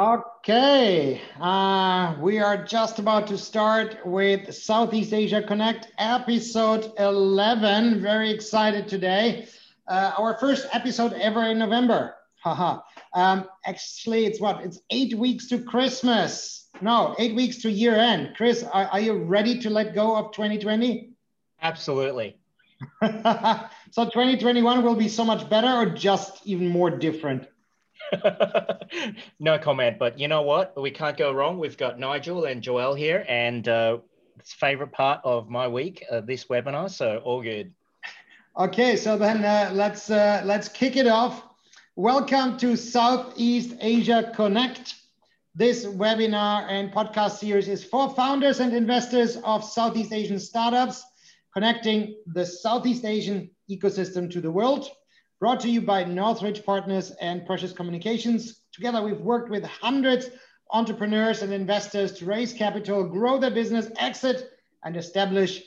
Okay, uh, we are just about to start with Southeast Asia Connect episode 11. Very excited today. Uh, our first episode ever in November. Haha. um, actually, it's what? It's eight weeks to Christmas. No, eight weeks to year end. Chris, are, are you ready to let go of 2020? Absolutely. so 2021 will be so much better or just even more different? no comment, but you know what? We can't go wrong. We've got Nigel and Joel here, and uh, it's favorite part of my week, uh, this webinar. So all good. Okay, so then uh, let's uh, let's kick it off. Welcome to Southeast Asia Connect. This webinar and podcast series is for founders and investors of Southeast Asian startups, connecting the Southeast Asian ecosystem to the world brought to you by Northridge Partners and Precious Communications. Together, we've worked with hundreds of entrepreneurs and investors to raise capital, grow their business, exit, and establish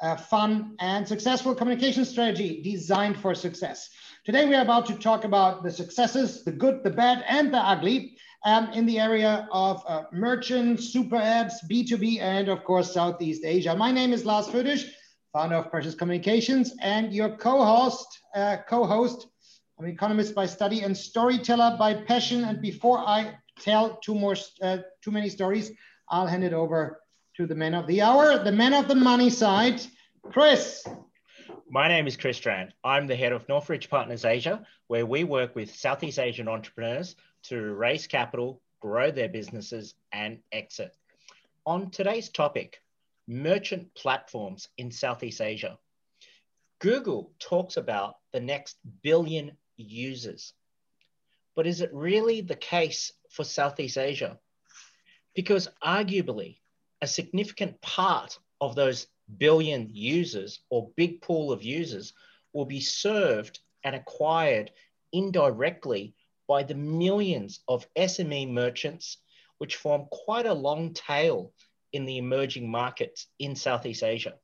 a fun and successful communication strategy designed for success. Today, we are about to talk about the successes, the good, the bad, and the ugly um, in the area of uh, merchant, super apps, B2B, and of course, Southeast Asia. My name is Lars Voedisch founder of Precious Communications, and your co-host, uh, co-host, I'm economist by study and storyteller by passion. And before I tell two more, uh, too many stories, I'll hand it over to the man of the hour, the man of the money side, Chris. My name is Chris Strand. I'm the head of Northridge Partners Asia, where we work with Southeast Asian entrepreneurs to raise capital, grow their businesses, and exit. On today's topic, merchant platforms in Southeast Asia. Google talks about the next billion users. But is it really the case for Southeast Asia? Because arguably, a significant part of those billion users or big pool of users will be served and acquired indirectly by the millions of SME merchants, which form quite a long tail in the emerging markets in Southeast Asia.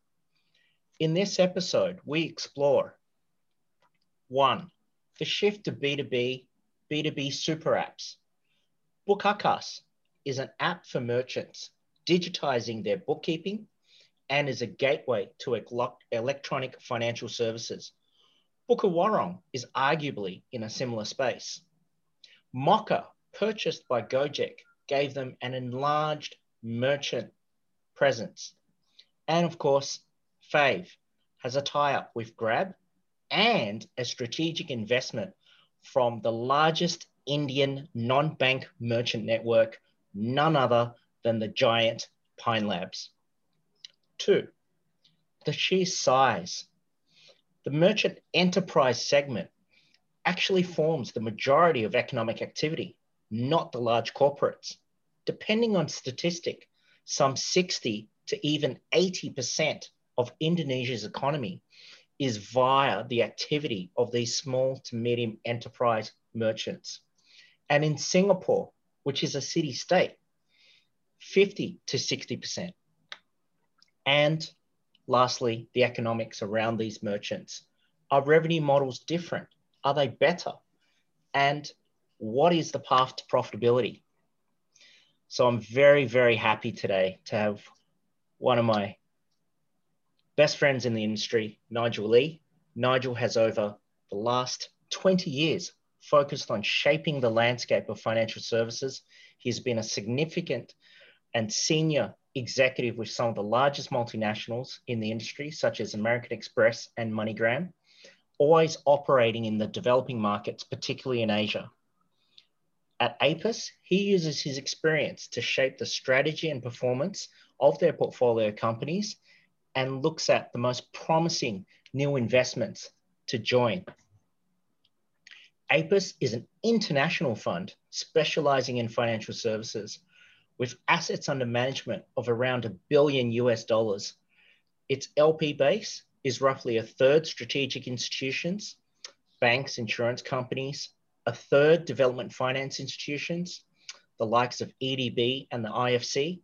In this episode, we explore one, the shift to B2B, B2B super apps. BukuKas is an app for merchants digitizing their bookkeeping and is a gateway to electronic financial services. BukuWarung is arguably in a similar space. Moka, purchased by Gojek, gave them an enlarged merchant presence. And of course, Fave has a tie up with Grab and a strategic investment from the largest Indian non bank merchant network, none other than the giant Pine Labs. Two, the sheer size. The merchant enterprise segment actually forms the majority of economic activity, not the large corporates. Depending on statistic, some 60 to even 80% of Indonesia's economy is via the activity of these small to medium enterprise merchants. And in Singapore, which is a city state, 50 to 60%. And lastly, the economics around these merchants. Are revenue models different? Are they better? And what is the path to profitability? So I'm very, very happy today to have one of my best friends in the industry, Nigel Lee. Nigel has over the last 20 years focused on shaping the landscape of financial services. He's been a significant and senior executive with some of the largest multinationals in the industry, such as American Express and MoneyGram, always operating in the developing markets, particularly in Asia. At APIS, he uses his experience to shape the strategy and performance of their portfolio companies and looks at the most promising new investments to join. APIS is an international fund specializing in financial services with assets under management of around a billion US dollars. Its LP base is roughly a third strategic institutions, banks, insurance companies, a third development finance institutions, the likes of EDB and the IFC,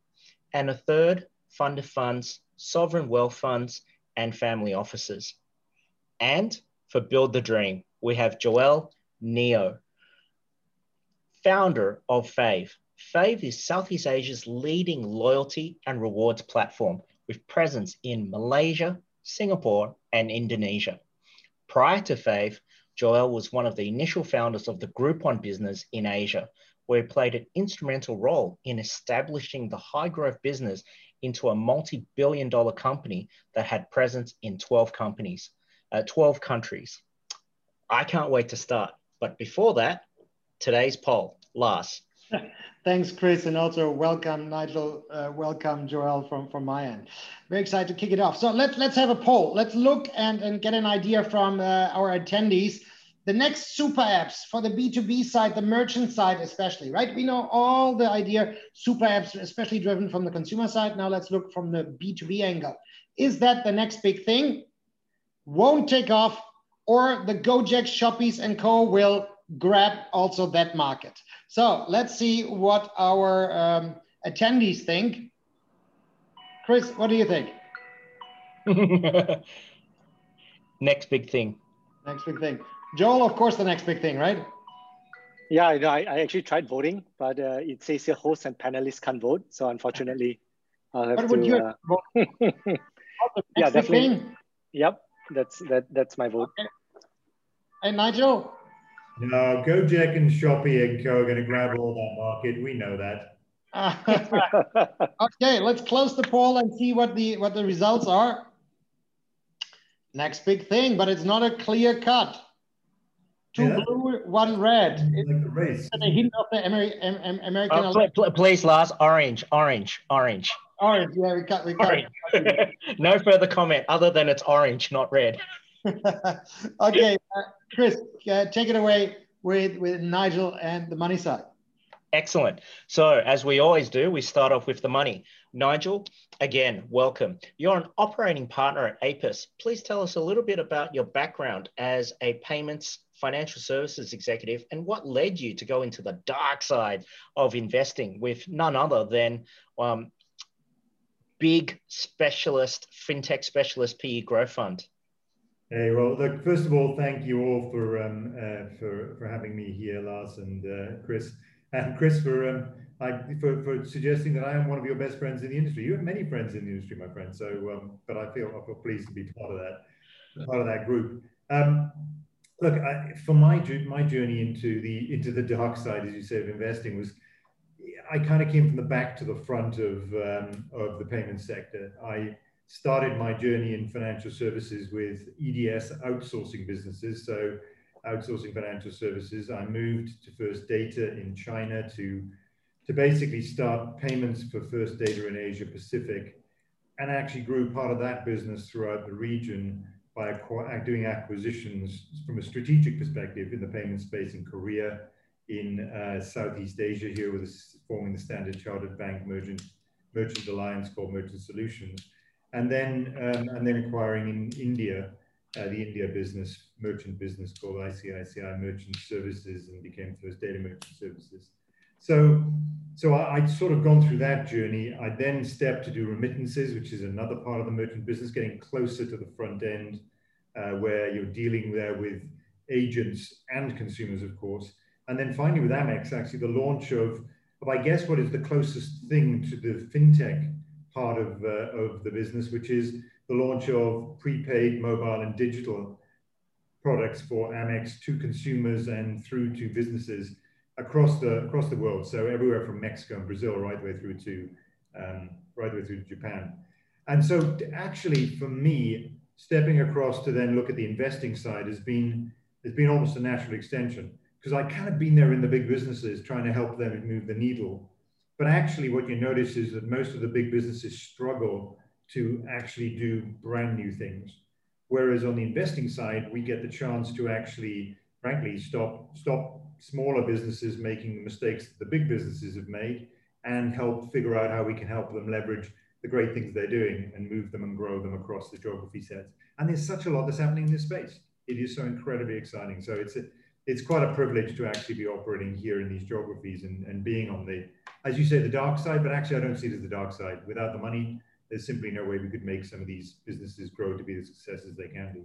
and a third fund of funds, sovereign wealth funds, and family offices. And for Build the Dream, we have Joel Neo, founder of Fave. Fave is Southeast Asia's leading loyalty and rewards platform with presence in Malaysia, Singapore, and Indonesia. Prior to Fave, Joel was one of the initial founders of the Groupon business in Asia, where he played an instrumental role in establishing the high growth business into a multi billion dollar company that had presence in 12 companies, uh, 12 countries. I can't wait to start. But before that, today's poll. Lars. Thanks, Chris, and also welcome, Nigel. Uh, welcome, Joel, from, from my end. Very excited to kick it off. So let's let's have a poll. Let's look and, and get an idea from uh, our attendees. The next super apps for the B2B side, the merchant side especially, right? We know all the idea super apps, especially driven from the consumer side. Now let's look from the B2B angle. Is that the next big thing? Won't take off, or the Gojek, Shopees, and Co. will grab also that market. So let's see what our um, attendees think. Chris, what do you think? next big thing. Next big thing. Joel, of course, the next big thing, right? Yeah, I, I actually tried voting, but uh, it says here hosts and panelists can't vote. So unfortunately, I'll have what to. Would you uh, vote? yeah, definitely. Thing? Yep, that's that. That's my vote. Okay. Hey, Nigel. No, Gojek and Shopee and Co are going to grab all that market. We know that. okay, let's close the poll and see what the what the results are. Next big thing, but it's not a clear cut. Two yeah. blue, one red. like the race. The hint of the Ameri American. Uh, pl please, last orange, orange, orange. Orange. Yeah, we got we got. no further comment other than it's orange, not red. okay, uh, Chris, uh, take it away with, with Nigel and the money side. Excellent. So, as we always do, we start off with the money. Nigel, again, welcome. You're an operating partner at APIS. Please tell us a little bit about your background as a payments financial services executive and what led you to go into the dark side of investing with none other than um, big specialist, fintech specialist PE growth fund. Hey, well, look, first of all, thank you all for um, uh, for for having me here, Lars and uh, Chris, and Chris for um, I, for for suggesting that I am one of your best friends in the industry. You have many friends in the industry, my friend. So, um, but I feel I feel pleased to be part of that part of that group. Um, look, I, for my my journey into the into the dark side, as you say, of investing was. I kind of came from the back to the front of um, of the payment sector. I started my journey in financial services with EDS outsourcing businesses. So, outsourcing financial services. I moved to First Data in China to, to basically start payments for First Data in Asia Pacific and actually grew part of that business throughout the region by doing acquisitions from a strategic perspective in the payment space in Korea, in uh, Southeast Asia here with forming the Standard Chartered Bank Merchant, Merchant Alliance called Merchant Solutions and then um, and then acquiring in India uh, the India business merchant business called ICICI Merchant Services and became First Data Merchant Services. So so I, would sort of gone through that journey. I then stepped to do remittances, which is another part of the merchant business, getting closer to the front end, uh, where you're dealing there with agents and consumers, of course. And then finally with Amex, actually the launch of, of I guess what is the closest thing to the fintech part of, uh, of the business, which is the launch of prepaid mobile and digital products for Amex to consumers and through to businesses across the across the world. So everywhere from Mexico and Brazil right the way through to um, right the way through to Japan. And so actually for me, stepping across to then look at the investing side has been has been almost a natural extension because I kind of been there in the big businesses trying to help them move the needle but actually, what you notice is that most of the big businesses struggle to actually do brand new things. Whereas on the investing side, we get the chance to actually, frankly, stop stop smaller businesses making the mistakes that the big businesses have made and help figure out how we can help them leverage the great things they're doing and move them and grow them across the geography sets. And there's such a lot that's happening in this space. It is so incredibly exciting. So it's a, it's quite a privilege to actually be operating here in these geographies and, and being on the, as you say, the dark side, but actually I don't see it as the dark side. Without the money, there's simply no way we could make some of these businesses grow to be the successes they can be.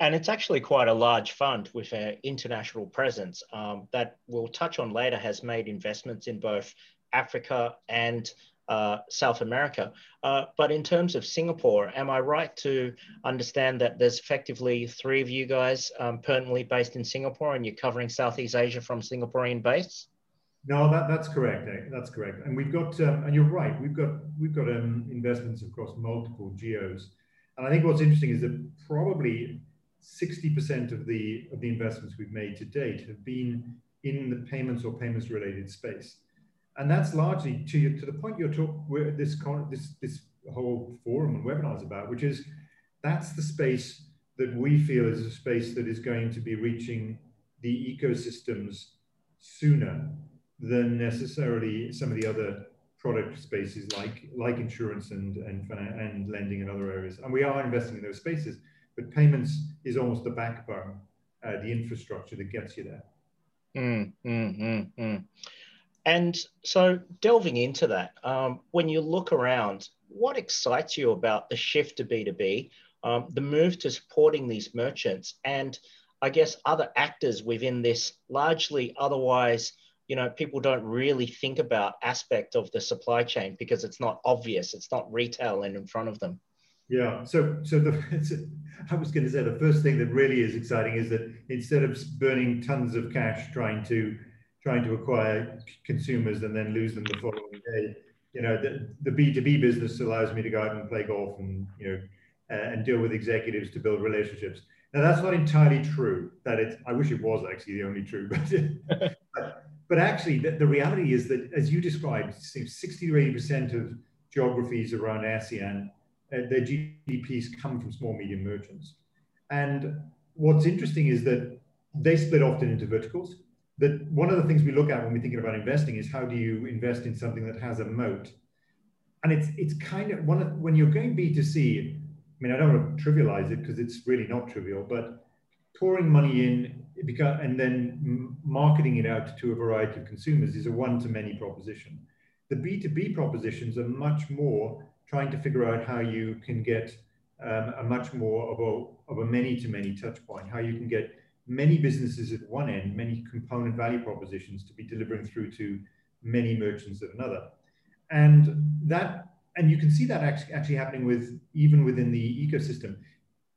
And it's actually quite a large fund with an international presence um, that we'll touch on later has made investments in both Africa and uh, South America. Uh, but in terms of Singapore, am I right to understand that there's effectively three of you guys um, permanently based in Singapore and you're covering Southeast Asia from Singaporean base? No, that, that's correct. Eh? That's correct. And we've got, um, and you're right, we've got we've got um, investments across multiple geos. And I think what's interesting is that probably 60% of the of the investments we've made to date have been in the payments or payments related space. And that's largely to you, to the point you're talking this this this whole forum and webinar is about, which is that's the space that we feel is a space that is going to be reaching the ecosystems sooner than necessarily some of the other product spaces like like insurance and and and lending and other areas. And we are investing in those spaces, but payments is almost the backbone, uh, the infrastructure that gets you there. Mm, mm, mm, mm. And so, delving into that, um, when you look around, what excites you about the shift to B2B, um, the move to supporting these merchants, and I guess other actors within this largely otherwise you know people don't really think about aspect of the supply chain because it's not obvious it's not retail and in front of them? Yeah so so the i was going to say the first thing that really is exciting is that instead of burning tons of cash trying to trying to acquire consumers and then lose them the following day you know the, the b2b business allows me to go out and play golf and you know uh, and deal with executives to build relationships now that's not entirely true that it's i wish it was actually the only true but, but but actually, the, the reality is that, as you described, 60 to 80% of geographies around ASEAN, uh, their GDPs come from small, medium merchants. And what's interesting is that they split often into verticals. That one of the things we look at when we're thinking about investing is how do you invest in something that has a moat? And it's it's kind of one of when you're going B2C, I mean, I don't want to trivialize it because it's really not trivial, but pouring money in and then marketing it out to a variety of consumers is a one-to-many proposition. The B2B propositions are much more trying to figure out how you can get um, a much more of a, of a many-to-many touch point, how you can get many businesses at one end, many component value propositions to be delivering through to many merchants at another. And that and you can see that actually happening with even within the ecosystem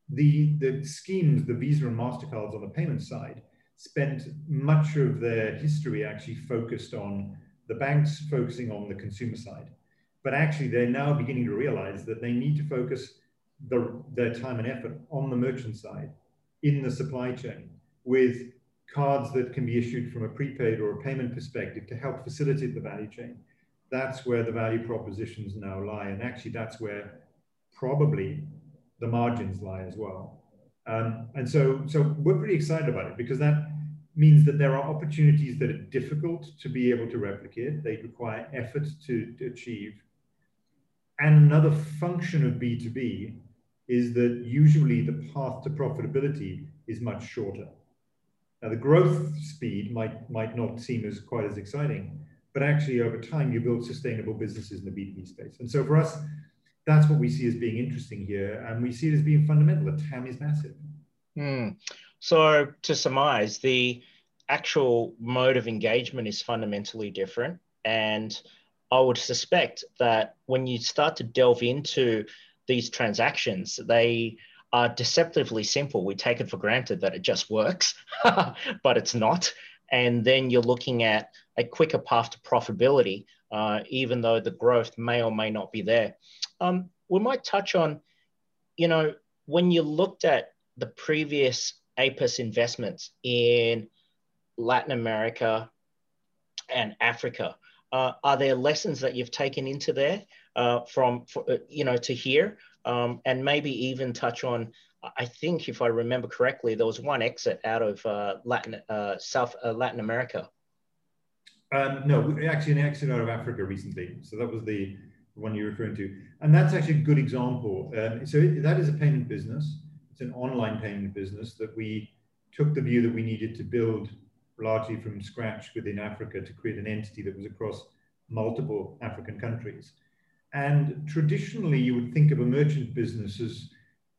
the, the schemes, the Visa and MasterCards on the payment side, spent much of their history actually focused on the banks focusing on the consumer side. But actually, they're now beginning to realize that they need to focus the, their time and effort on the merchant side in the supply chain with cards that can be issued from a prepaid or a payment perspective to help facilitate the value chain. That's where the value propositions now lie. And actually, that's where probably the margins lie as well. Um, and so, so we're pretty excited about it because that means that there are opportunities that are difficult to be able to replicate. They require effort to, to achieve. And another function of B2B is that usually the path to profitability is much shorter. Now, the growth speed might, might not seem as quite as exciting, but actually over time you build sustainable businesses in the B2B space. And so for us, that's what we see as being interesting here. And we see it as being fundamental. The TAM is massive. Mm. So to surmise, the actual mode of engagement is fundamentally different. And I would suspect that when you start to delve into these transactions, they are deceptively simple. We take it for granted that it just works, but it's not. And then you're looking at a quicker path to profitability, uh, even though the growth may or may not be there. Um, we might touch on, you know, when you looked at the previous APIS investments in Latin America and Africa, uh, are there lessons that you've taken into there uh, from, for, uh, you know, to here? Um, and maybe even touch on, I think if I remember correctly, there was one exit out of uh, Latin, uh, South Latin America. Um, no, actually an exit out of Africa recently. So that was the one you're referring to. And that's actually a good example. Um, so that is a payment business. It's an online payment business that we took the view that we needed to build largely from scratch within Africa to create an entity that was across multiple African countries. And traditionally, you would think of a merchant business as,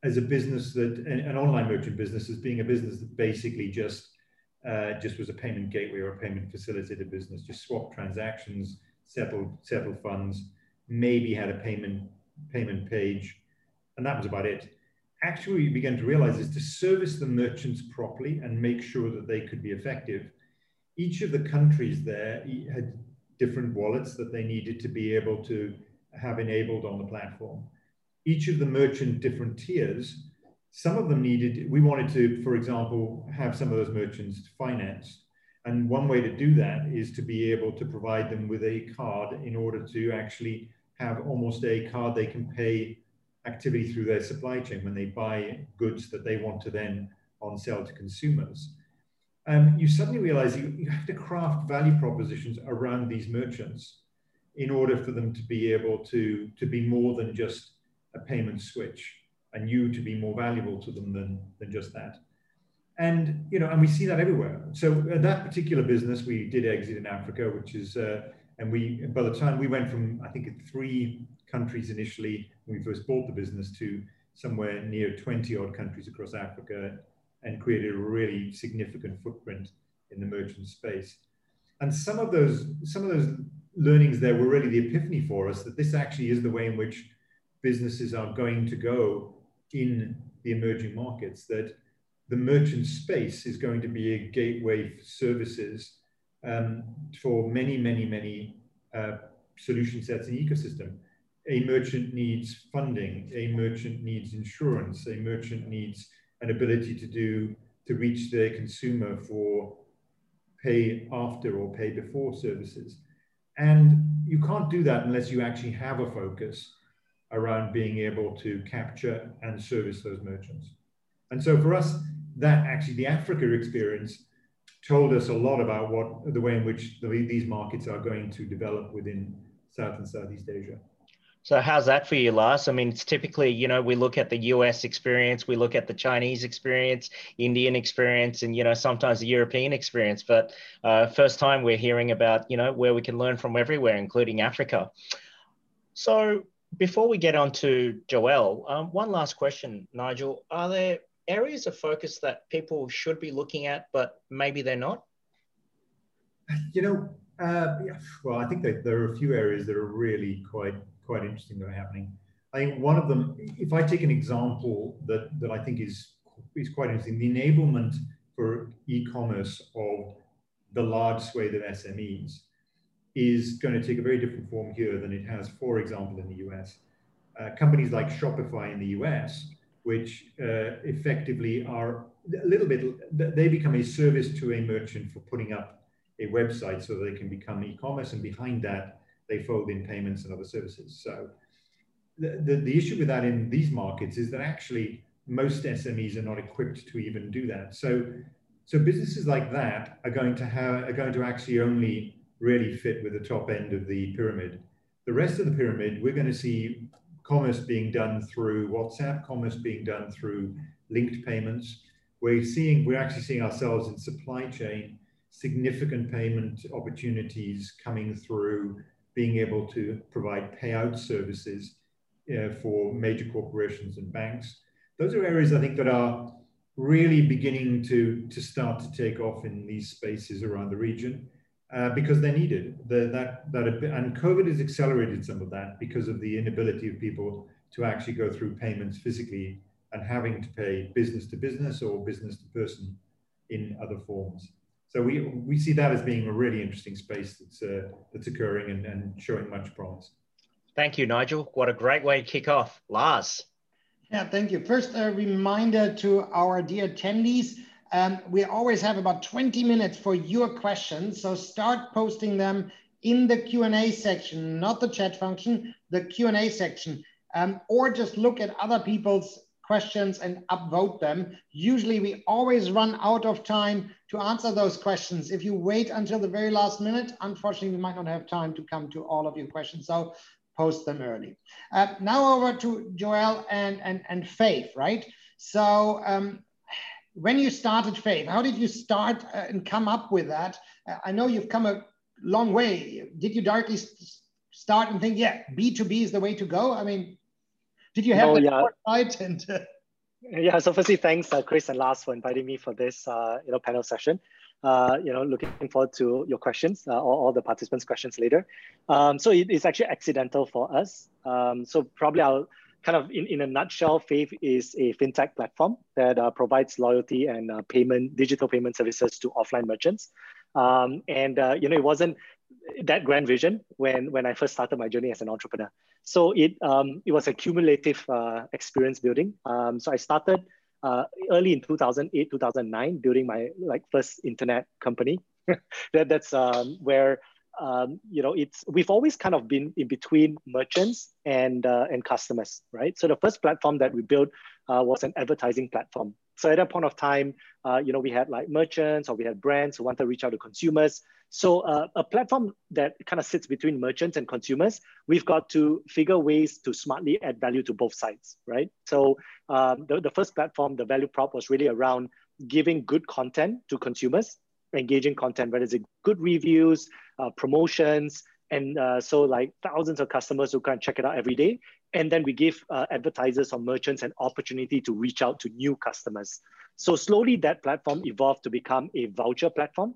as a business that an, an, online merchant business as being a business that basically just uh, just was a payment gateway or a payment facilitator business, just swap transactions, settle settle funds, maybe had a payment payment page, and that was about it. Actually, we began to realize is to service the merchants properly and make sure that they could be effective. Each of the countries there had different wallets that they needed to be able to have enabled on the platform. Each of the merchant different tiers, some of them needed, we wanted to, for example, have some of those merchants financed. And one way to do that is to be able to provide them with a card in order to actually have almost a card they can pay activity through their supply chain when they buy goods that they want to then on sell to consumers. Um, you suddenly realize you, you have to craft value propositions around these merchants in order for them to be able to, to be more than just a payment switch and you to be more valuable to them than, than just that. And, you know, and we see that everywhere. So that particular business, we did exit in Africa, which is, uh, and we, by the time we went from, I think, three countries initially when we first bought the business to somewhere near 20 odd countries across Africa and created a really significant footprint in the merchant space. And some of those, some of those learnings there were really the epiphany for us that this actually is the way in which businesses are going to go in the emerging markets, that the merchant space is going to be a gateway for services um, for many, many, many uh, solution sets and ecosystem. A merchant needs funding, a merchant needs insurance, a merchant needs an ability to do to reach their consumer for pay after or pay before services. And you can't do that unless you actually have a focus around being able to capture and service those merchants. And so for us, that actually the Africa experience told us a lot about what the way in which the, these markets are going to develop within South and Southeast Asia. So how's that for you, Lars? I mean, it's typically, you know, we look at the US experience, we look at the Chinese experience, Indian experience, and, you know, sometimes the European experience. But uh, first time we're hearing about, you know, where we can learn from everywhere, including Africa. So before we get on to Joel, um, one last question, Nigel. Are there areas of focus that people should be looking at, but maybe they're not? You know, uh, well, I think that there are a few areas that are really quite quite interesting that are happening. I think one of them, if I take an example that, that I think is, is quite interesting, the enablement for e-commerce of the large swathe of SMEs is going to take a very different form here than it has, for example, in the US. Uh, companies like Shopify in the US, which uh, effectively are a little bit, they become a service to a merchant for putting up a website so they can become e-commerce and behind that they fold in payments and other services. So the, the, the, issue with that in these markets is that actually most SMEs are not equipped to even do that. So, so businesses like that are going to have are going to actually only really fit with the top end of the pyramid. The rest of the pyramid, we're going to see commerce being done through WhatsApp, commerce being done through linked payments. We're seeing we're actually seeing ourselves in supply chain significant payment opportunities coming through being able to provide payout services uh, for major corporations and banks. Those are areas I think that are really beginning to, to start to take off in these spaces around the region uh, because they're needed. The, that, that, and COVID has accelerated some of that because of the inability of people to actually go through payments physically and having to pay business to business or business to person in other forms. So we, we see that as being a really interesting space that's, uh, that's occurring and, and showing much promise. Thank you, Nigel. What a great way to kick off. Lars. Yeah, thank you. First, a reminder to our dear attendees. Um, we always have about 20 minutes for your questions. So start posting them in the Q&A section, not the chat function, the Q&A section. Um, or just look at other people's questions and upvote them. Usually we always run out of time to answer those questions. If you wait until the very last minute, unfortunately, we might not have time to come to all of your questions. So post them early. Uh, now over to Joel and, and, and Fave, right? So um, when you started Fave, how did you start uh, and come up with that? Uh, I know you've come a long way. Did you directly start and think, yeah, B2B is the way to go? I mean, did you have the yeah. foresight and? Uh... Yeah, so firstly, thanks, uh, Chris and Lars, for inviting me for this uh, you know panel session. Uh, you know, looking forward to your questions, uh, or all the participants' questions later. Um, so it, it's actually accidental for us. Um, so probably I'll kind of, in, in a nutshell, Fave is a fintech platform that uh, provides loyalty and uh, payment, digital payment services to offline merchants. Um, and uh, you know, it wasn't that grand vision when when I first started my journey as an entrepreneur. So it um, it was a cumulative uh, experience building. Um, so I started uh, early in 2008, 2009, building my like first internet company. that, that's um, where um, you know it's we've always kind of been in between merchants and uh, and customers, right? So the first platform that we built uh, was an advertising platform. So at that point of time, uh, you know, we had like merchants or we had brands who wanted to reach out to consumers. So uh, a platform that kind of sits between merchants and consumers, we've got to figure ways to smartly add value to both sides, right? So um, the, the first platform, the value prop was really around giving good content to consumers, engaging content, whether it's good reviews, uh, promotions, and uh, so like thousands of customers who can check it out every day. And then we give uh, advertisers or merchants an opportunity to reach out to new customers. So slowly that platform evolved to become a voucher platform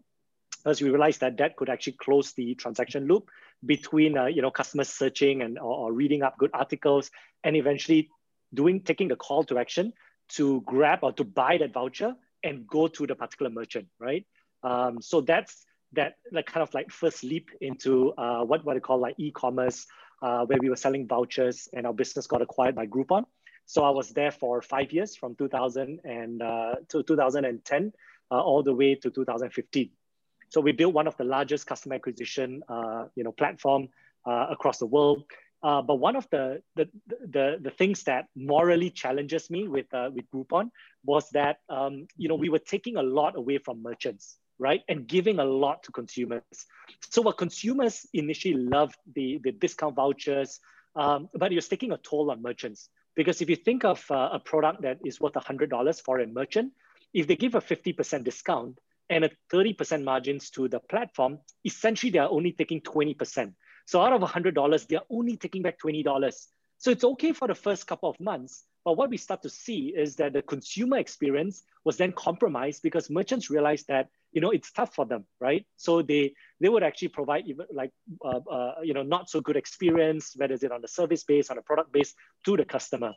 as we realized that that could actually close the transaction loop between uh, you know customers searching and or, or, reading up good articles and eventually doing taking the call to action to grab or to buy that voucher and go to the particular merchant right um, so that's that like kind of like first leap into uh, what what I call like e-commerce uh, where we were selling vouchers and our business got acquired by Groupon. So I was there for five years from 2000 and uh, to 2010 uh, all the way to 2015 so we built one of the largest customer acquisition, uh, you know, platform uh, across the world. Uh, but one of the, the, the, the, things that morally challenges me with, with Groupon was that, um, you know, we were taking a lot away from merchants, right? And giving a lot to consumers. So what consumers initially loved the, the discount vouchers, um, but was taking a toll on merchants. Because if you think of uh, a product that is worth $100 for a merchant, if they give a 50% discount, and a 30% margins to the platform, essentially they are only taking 20%. So out of $100, they're only taking back $20. So it's okay for the first couple of months. But what we start to see is that the consumer experience was then compromised because merchants realized that you know it's tough for them, right? So they they would actually provide even like uh, uh, you know not so good experience, whether it's on the service base, on a product base, to the customer.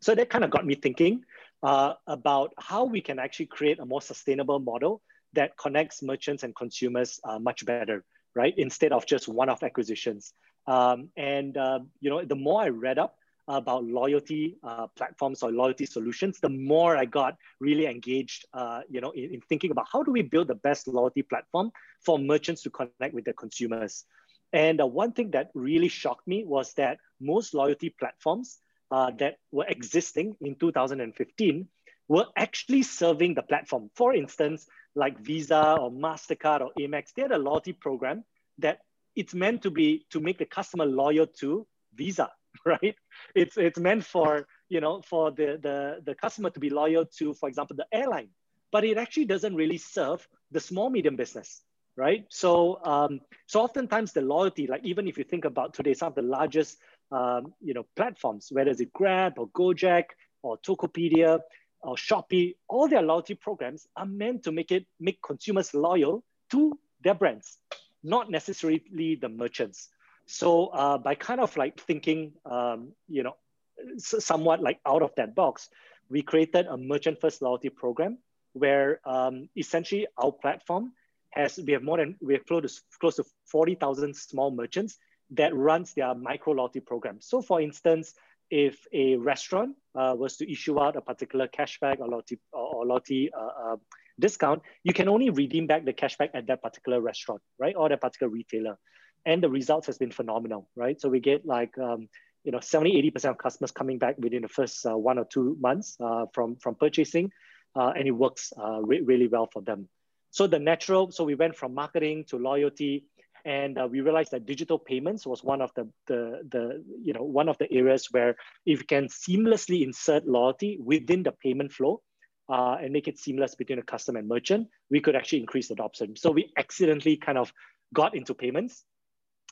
So that kind of got me thinking uh, about how we can actually create a more sustainable model that connects merchants and consumers uh, much better, right? Instead of just one-off acquisitions. Um, and uh, you know, the more I read up about loyalty uh, platforms or loyalty solutions, the more I got really engaged, uh, you know, in, in, thinking about how do we build the best loyalty platform for merchants to connect with their consumers. And uh, one thing that really shocked me was that most loyalty platforms uh, that were existing in 2015 were actually serving the platform. For instance, like Visa or MasterCard or Amex, they had a loyalty program that it's meant to be to make the customer loyal to Visa, right? It's it's meant for you know for the the, the customer to be loyal to, for example, the airline. But it actually doesn't really serve the small medium business, right? So um, so oftentimes the loyalty, like even if you think about today, some of the largest um, you know platforms, whether it's Grab or Gojek or Tokopedia, or Shopee, all their loyalty programs are meant to make it make consumers loyal to their brands, not necessarily the merchants. So uh, by kind of like thinking, um, you know, somewhat like out of that box, we created a merchant first loyalty program where um, essentially our platform has we have more than we have close to, close to 40,000 small merchants that runs their micro loyalty program. So for instance, if a restaurant uh, was to issue out a particular cashback or loyalty, or, loyalty uh, uh, discount, you can only redeem back the cashback at that particular restaurant, right? Or that particular retailer. And the results has been phenomenal, right? So we get like, um, you know, 70, 80% of customers coming back within the first uh, one or two months uh, from, from purchasing, uh, and it works re really well for them. So the natural, so we went from marketing to loyalty, and uh, we realized that digital payments was one of the, the, the, you know, one of the areas where if you can seamlessly insert loyalty within the payment flow uh, and make it seamless between a customer and merchant, we could actually increase adoption. So we accidentally kind of got into payments.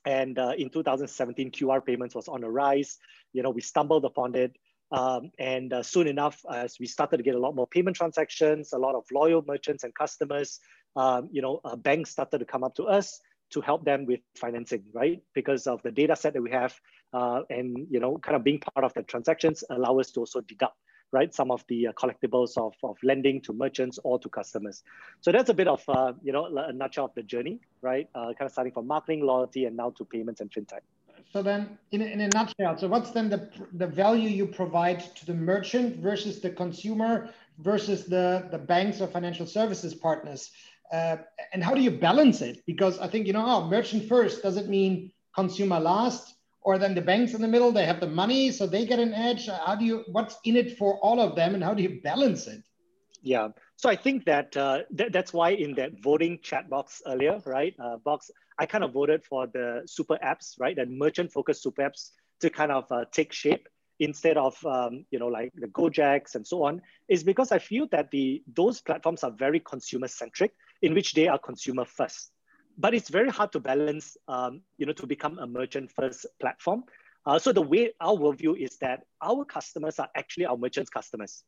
And uh, in 2017, QR payments was on the rise. You know, we stumbled upon it. Um, and uh, soon enough, as we started to get a lot more payment transactions, a lot of loyal merchants and customers, um, you know, uh, banks started to come up to us to help them with financing, right? Because of the data set that we have, uh, and you know, kind of being part of the transactions allow us to also deduct, right, some of the uh, collectibles of, of lending to merchants or to customers. So that's a bit of, uh, you know, a nutshell of the journey, right? Uh, kind of starting from marketing, loyalty, and now to payments and fintech. So then, in in a nutshell, so what's then the the value you provide to the merchant versus the consumer versus the the banks or financial services partners, uh, and how do you balance it? Because I think you know, oh, merchant first does it mean consumer last, or then the banks in the middle they have the money so they get an edge? How do you what's in it for all of them, and how do you balance it? Yeah, so I think that, uh, th- that's why in that voting chat box earlier, right, uh, box, I kind of voted for the super apps, right, the merchant focused super apps to kind of uh, take shape instead of um, you know like the Gojeks and so on, is because I feel that the those platforms are very consumer centric, in which they are consumer first. But it's very hard to balance, um, you know, to become a merchant first platform. Uh, so the way our worldview is that our customers are actually our merchants' customers.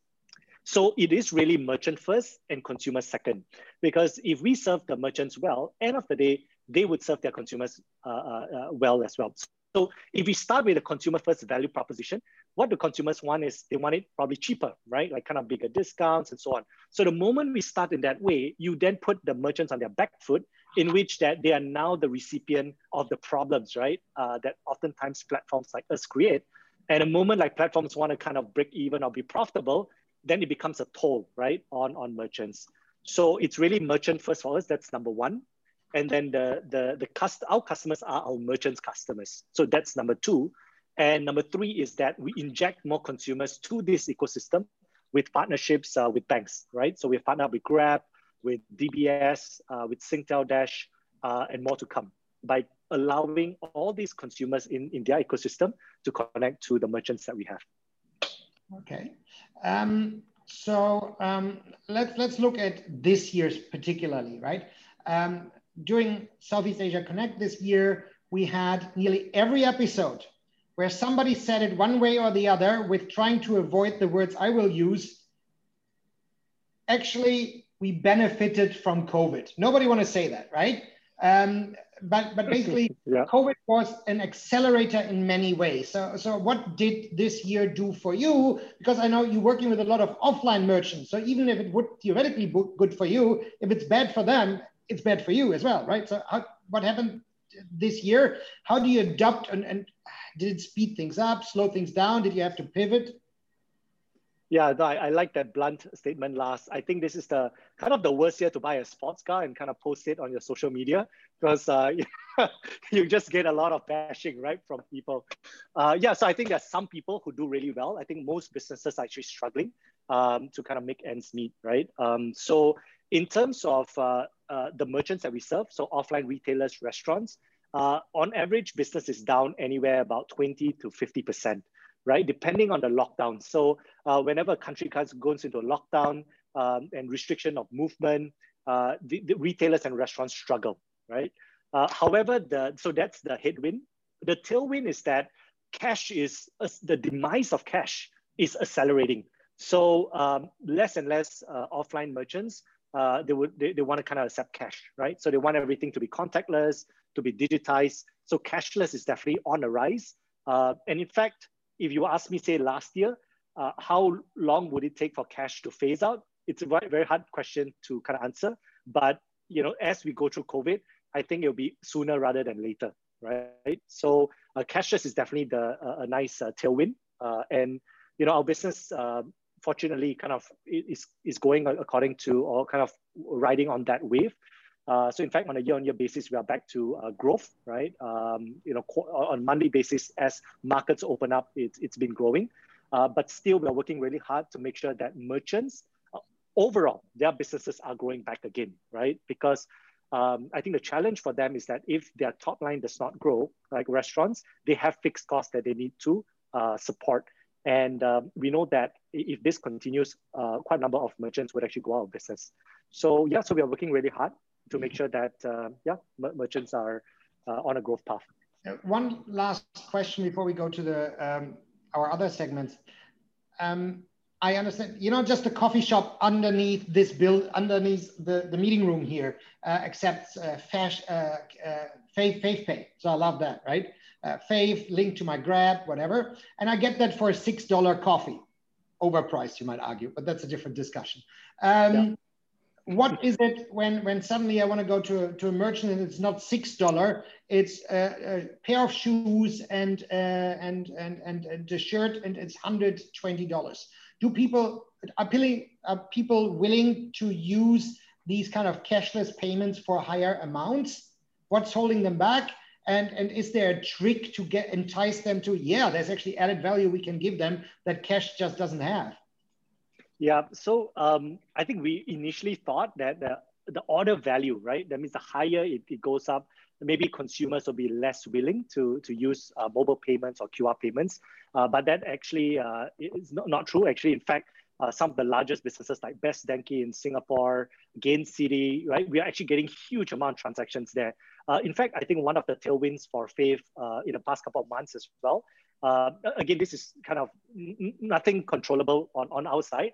So it is really merchant first and consumer second. Because if we serve the merchants well, end of the day, they would serve their consumers uh, uh, uh, well as well. So if we start with a consumer first value proposition, what the consumers want is they want it probably cheaper, right? Like kind of bigger discounts and so on. So the moment we start in that way, you then put the merchants on their back foot in which that they are now the recipient of the problems, right? Uh, that oftentimes platforms like us create. And a moment like platforms want to kind of break even or be profitable, then it becomes a toll, right, on, on merchants. So it's really merchant first for us. That's number one. And then the, the, the cust- our customers are our merchants' customers. So that's number two. And number three is that we inject more consumers to this ecosystem with partnerships uh, with banks, right? So we've partnered with Grab, with DBS, uh, with Singtel Dash, uh, and more to come by allowing all these consumers in, in their ecosystem to connect to the merchants that we have. Okay. Um, so um, let's let's look at this year's particularly, right? Um, during Southeast Asia Connect this year, we had nearly every episode where somebody said it one way or the other with trying to avoid the words I will use. Actually, we benefited from COVID. Nobody want to say that, right? Um, but but basically, yeah. COVID was an accelerator in many ways. So so what did this year do for you? Because I know you're working with a lot of offline merchants. So even if it would theoretically be good for you, if it's bad for them, it's bad for you as well, right? So how, what happened this year? How do you adapt and, and did it speed things up, slow things down? Did you have to pivot? Yeah, I, I, like that blunt statement Lars. I think this is the kind of the worst year to buy a sports car and kind of post it on your social media because uh, you just get a lot of bashing, right, from people. Uh, yeah, so I think there's some people who do really well. I think most businesses are actually struggling um, to kind of make ends meet, right? Um, so in terms of uh, uh the merchants that we serve, so offline retailers, restaurants, uh, on average, business is down anywhere about 20 to 50% right? Depending on the lockdown. So uh, whenever a country goes into a lockdown um, and restriction of movement, uh, the, the, retailers and restaurants struggle, right? Uh, however, the so that's the headwind. The tailwind is that cash is uh, the demise of cash is accelerating. So um, less and less uh, offline merchants uh, they would they, they want to kind of accept cash, right? So they want everything to be contactless, to be digitized. So cashless is definitely on the rise. and in fact, if you ask me, say last year, uh, how long would it take for cash to phase out? It's a very, very hard question to kind of answer. But you know, as we go through COVID, I think it'll be sooner rather than later, right? So uh, cashless is definitely the uh, a nice uh, tailwind, uh, and you know, our business uh, fortunately kind of is is going according to or kind of riding on that wave. Uh, so in fact, on a year-on-year basis, we are back to uh, growth, right? Um, you know, on monthly basis, as markets open up, it's, it's been growing. Uh, but still, we're working really hard to make sure that merchants, uh, overall, their businesses are growing back again, right? Because um, I think the challenge for them is that if their top line does not grow, like restaurants, they have fixed costs that they need to uh, support. And um, we know that if this continues, uh, quite a number of merchants would actually go out of business. So yeah, so we are working really hard to make sure that uh, yeah merchants are uh, on a growth path. One last question before we go to the um, our other segments. um, I understand. You know, just a coffee shop underneath this build, underneath the, the meeting room here, uh, accepts uh, Fash, uh, uh, Fave, Fave Pay. So I love that, right? Uh, Fave, link to my Grab, whatever. And I get that for a $6 coffee. Overpriced, you might argue, but that's a different discussion. Um, yeah. What is it when, when suddenly I want to go to a, to a merchant and it's not $6, it's a, a pair of shoes and, uh, and, and, and, and a shirt and it's $120 do people are people willing to use these kind of cashless payments for higher amounts? What's holding them back? And, and is there a trick to get entice them to, yeah, there's actually added value we can give them that cash just doesn't have? Yeah, so um, I think we initially thought that the, the order value, right? That means the higher it, it goes up, maybe consumers will be less willing to, to use uh, mobile payments or QR payments. Uh, but that actually uh, is not, not true. Actually, in fact, uh, some of the largest businesses like Best Denki in Singapore, Gain City, right? We are actually getting huge amount of transactions there. Uh, in fact, I think one of the tailwinds for Fave uh, in the past couple of months as well. Uh, again, this is kind of nothing controllable on, on our side,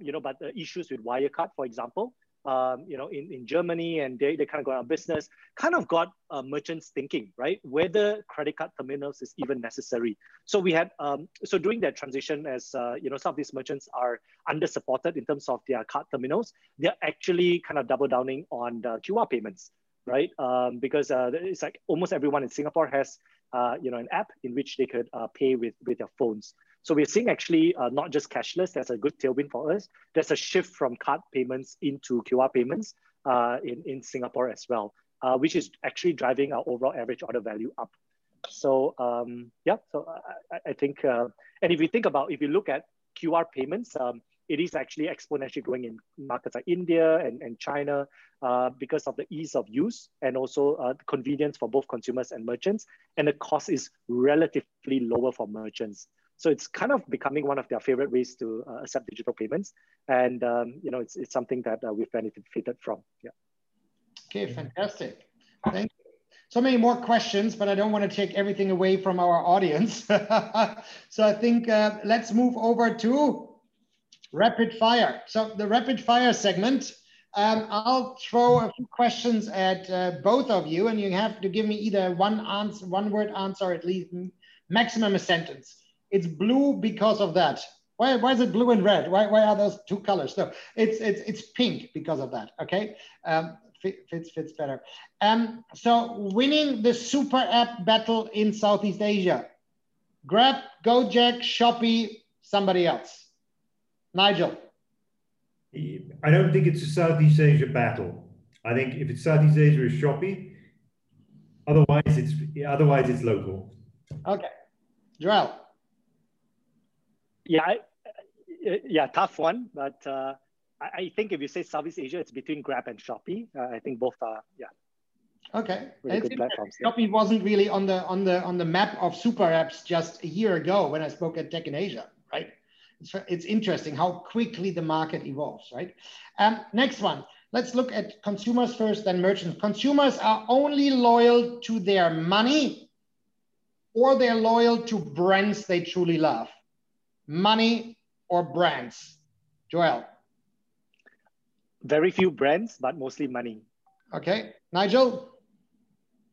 you know, but the issues with Wirecard, for example, um, you know, in, in Germany and they, they kind of got out of business, kind of got uh, merchants thinking, right? Whether credit card terminals is even necessary. So we had, um, so during that transition as, uh, you know, some of these merchants are under supported in terms of their card terminals, they're actually kind of double downing on the QR payments, right? Um, because uh, it's like almost everyone in Singapore has, uh, you know, an app in which they could uh, pay with, with their phones. So we're seeing actually uh, not just cashless, that's a good tailwind for us. There's a shift from card payments into QR payments uh, in, in Singapore as well, uh, which is actually driving our overall average order value up. So um, yeah, so I, I think, uh, and if you think about, if you look at QR payments, um, it is actually exponentially growing in markets like India and, and China uh, because of the ease of use and also uh, convenience for both consumers and merchants. And the cost is relatively lower for merchants. So it's kind of becoming one of their favorite ways to uh, accept digital payments. And, um, you know, it's, it's something that uh, we've benefited from. Yeah. Okay, fantastic. Thank you. So many more questions, but I don't want to take everything away from our audience. so I think uh, let's move over to rapid fire. So the rapid fire segment, um, I'll throw a few questions at uh, both of you, and you have to give me either one answer, one word answer, or at least maximum a sentence. It's blue because of that. Why, why is it blue and red? Why, why are those two colors? No, it's, it's, it's pink because of that, okay? Um, fits, fits better. Um, so winning the super app battle in Southeast Asia. Grab, Gojek, Shopee, somebody else. Nigel. I don't think it's a Southeast Asia battle. I think if it's Southeast Asia, it's Shopee. Otherwise, it's otherwise it's local. Okay, Joel yeah, yeah, tough one. But uh, I, I, think if you say Southeast Asia, it's between Grab and Shopee. Uh, I think both are, yeah. Okay. Really good platforms. Shopee wasn't really on the on the on the map of super apps just a year ago when I spoke at Tech in Asia, right? It's, it's interesting how quickly the market evolves, right? Um, next one. Let's look at consumers first, then merchants. Consumers are only loyal to their money or they're loyal to brands they truly love money or brands? Joel. Very few brands, but mostly money. Okay. Nigel?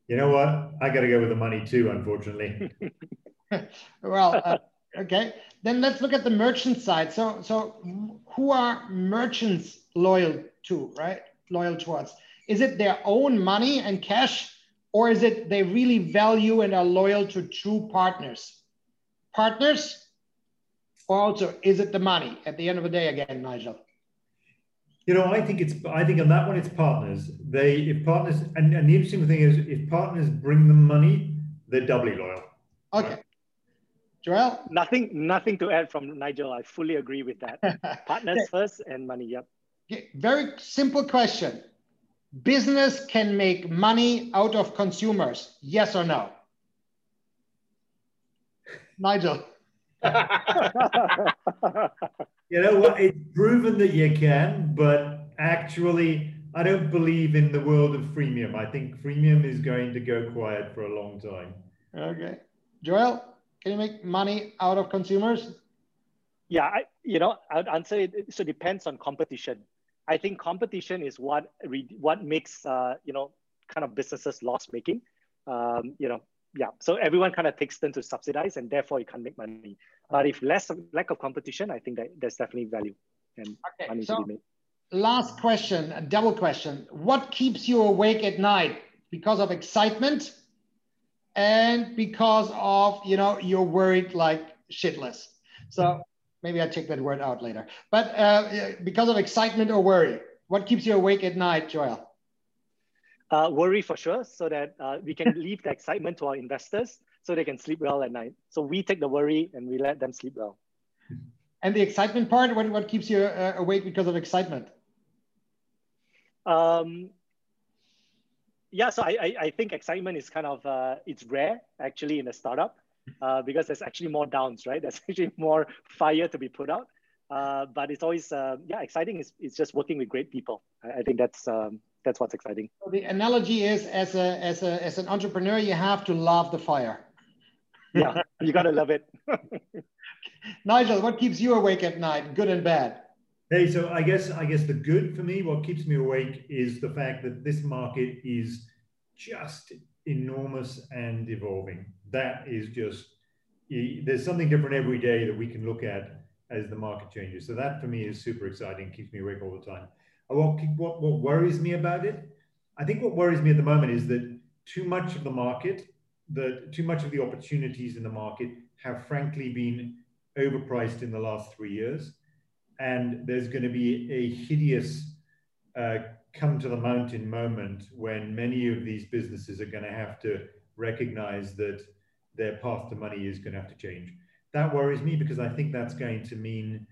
You know what? I got to go with the money too, unfortunately. well, uh, okay. Then let's look at the merchant side. So, so who are merchants loyal to, right? Loyal towards? Is it their own money and cash, or is it they really value and are loyal to true partners? Partners, or also, is it the money at the end of the day again, Nigel? You know, I think it's. I think on that one, it's partners. They, if partners, and, and the interesting thing is, if partners bring them money, they're doubly loyal. Okay, Joel. Nothing, nothing to add from Nigel. I fully agree with that. partners okay. first and money. Yep. Okay. Very simple question. Business can make money out of consumers. Yes or no? Nigel. you know what? It's proven that you can, but actually, I don't believe in the world of freemium. I think freemium is going to go quiet for a long time. Okay. Joel, can you make money out of consumers? Yeah, I, you know, I would answer it. So it depends on competition. I think competition is what what makes uh, you know kind of businesses loss making. Um, you know, yeah. So everyone kind of takes turn to subsidize, and therefore you can't make money. But if less lack of competition, I think that there's definitely value and okay, money so to be made. Last question, a double question. What keeps you awake at night? Because of excitement and because of, you know, you're worried like shitless. So maybe I take that word out later. But uh, because of excitement or worry, what keeps you awake at night, Joel? Uh, worry for sure, so that uh, we can leave the excitement to our investors so they can sleep well at night. So we take the worry and we let them sleep well. And the excitement part, what, what keeps you uh, awake because of excitement? Um, yeah, so I, I, I, think excitement is kind of, uh, it's rare actually in a startup uh, because there's actually more downs, right? There's actually more fire to be put out. Uh, but it's always, uh, yeah, exciting. It's, it's just working with great people. I, I think that's, um, that's what's exciting. So the analogy is as, a, as, a, as an entrepreneur, you have to love the fire. Yeah, you got to love it. Nigel, what keeps you awake at night, good and bad? Hey, so I guess I guess the good for me, what keeps me awake is the fact that this market is just enormous and evolving. That is just there's something different every day that we can look at as the market changes. So that for me is super exciting, keeps me awake all the time. What, what, what worries me about it? I think what worries me at the moment is that too much of the market, the too much of the opportunities in the market have frankly been overpriced in the last three years. And there's going to be a hideous uh, come to the mountain moment when many of these businesses are going to have to recognize that their path to money is going to have to change. That worries me because I think that's going to mean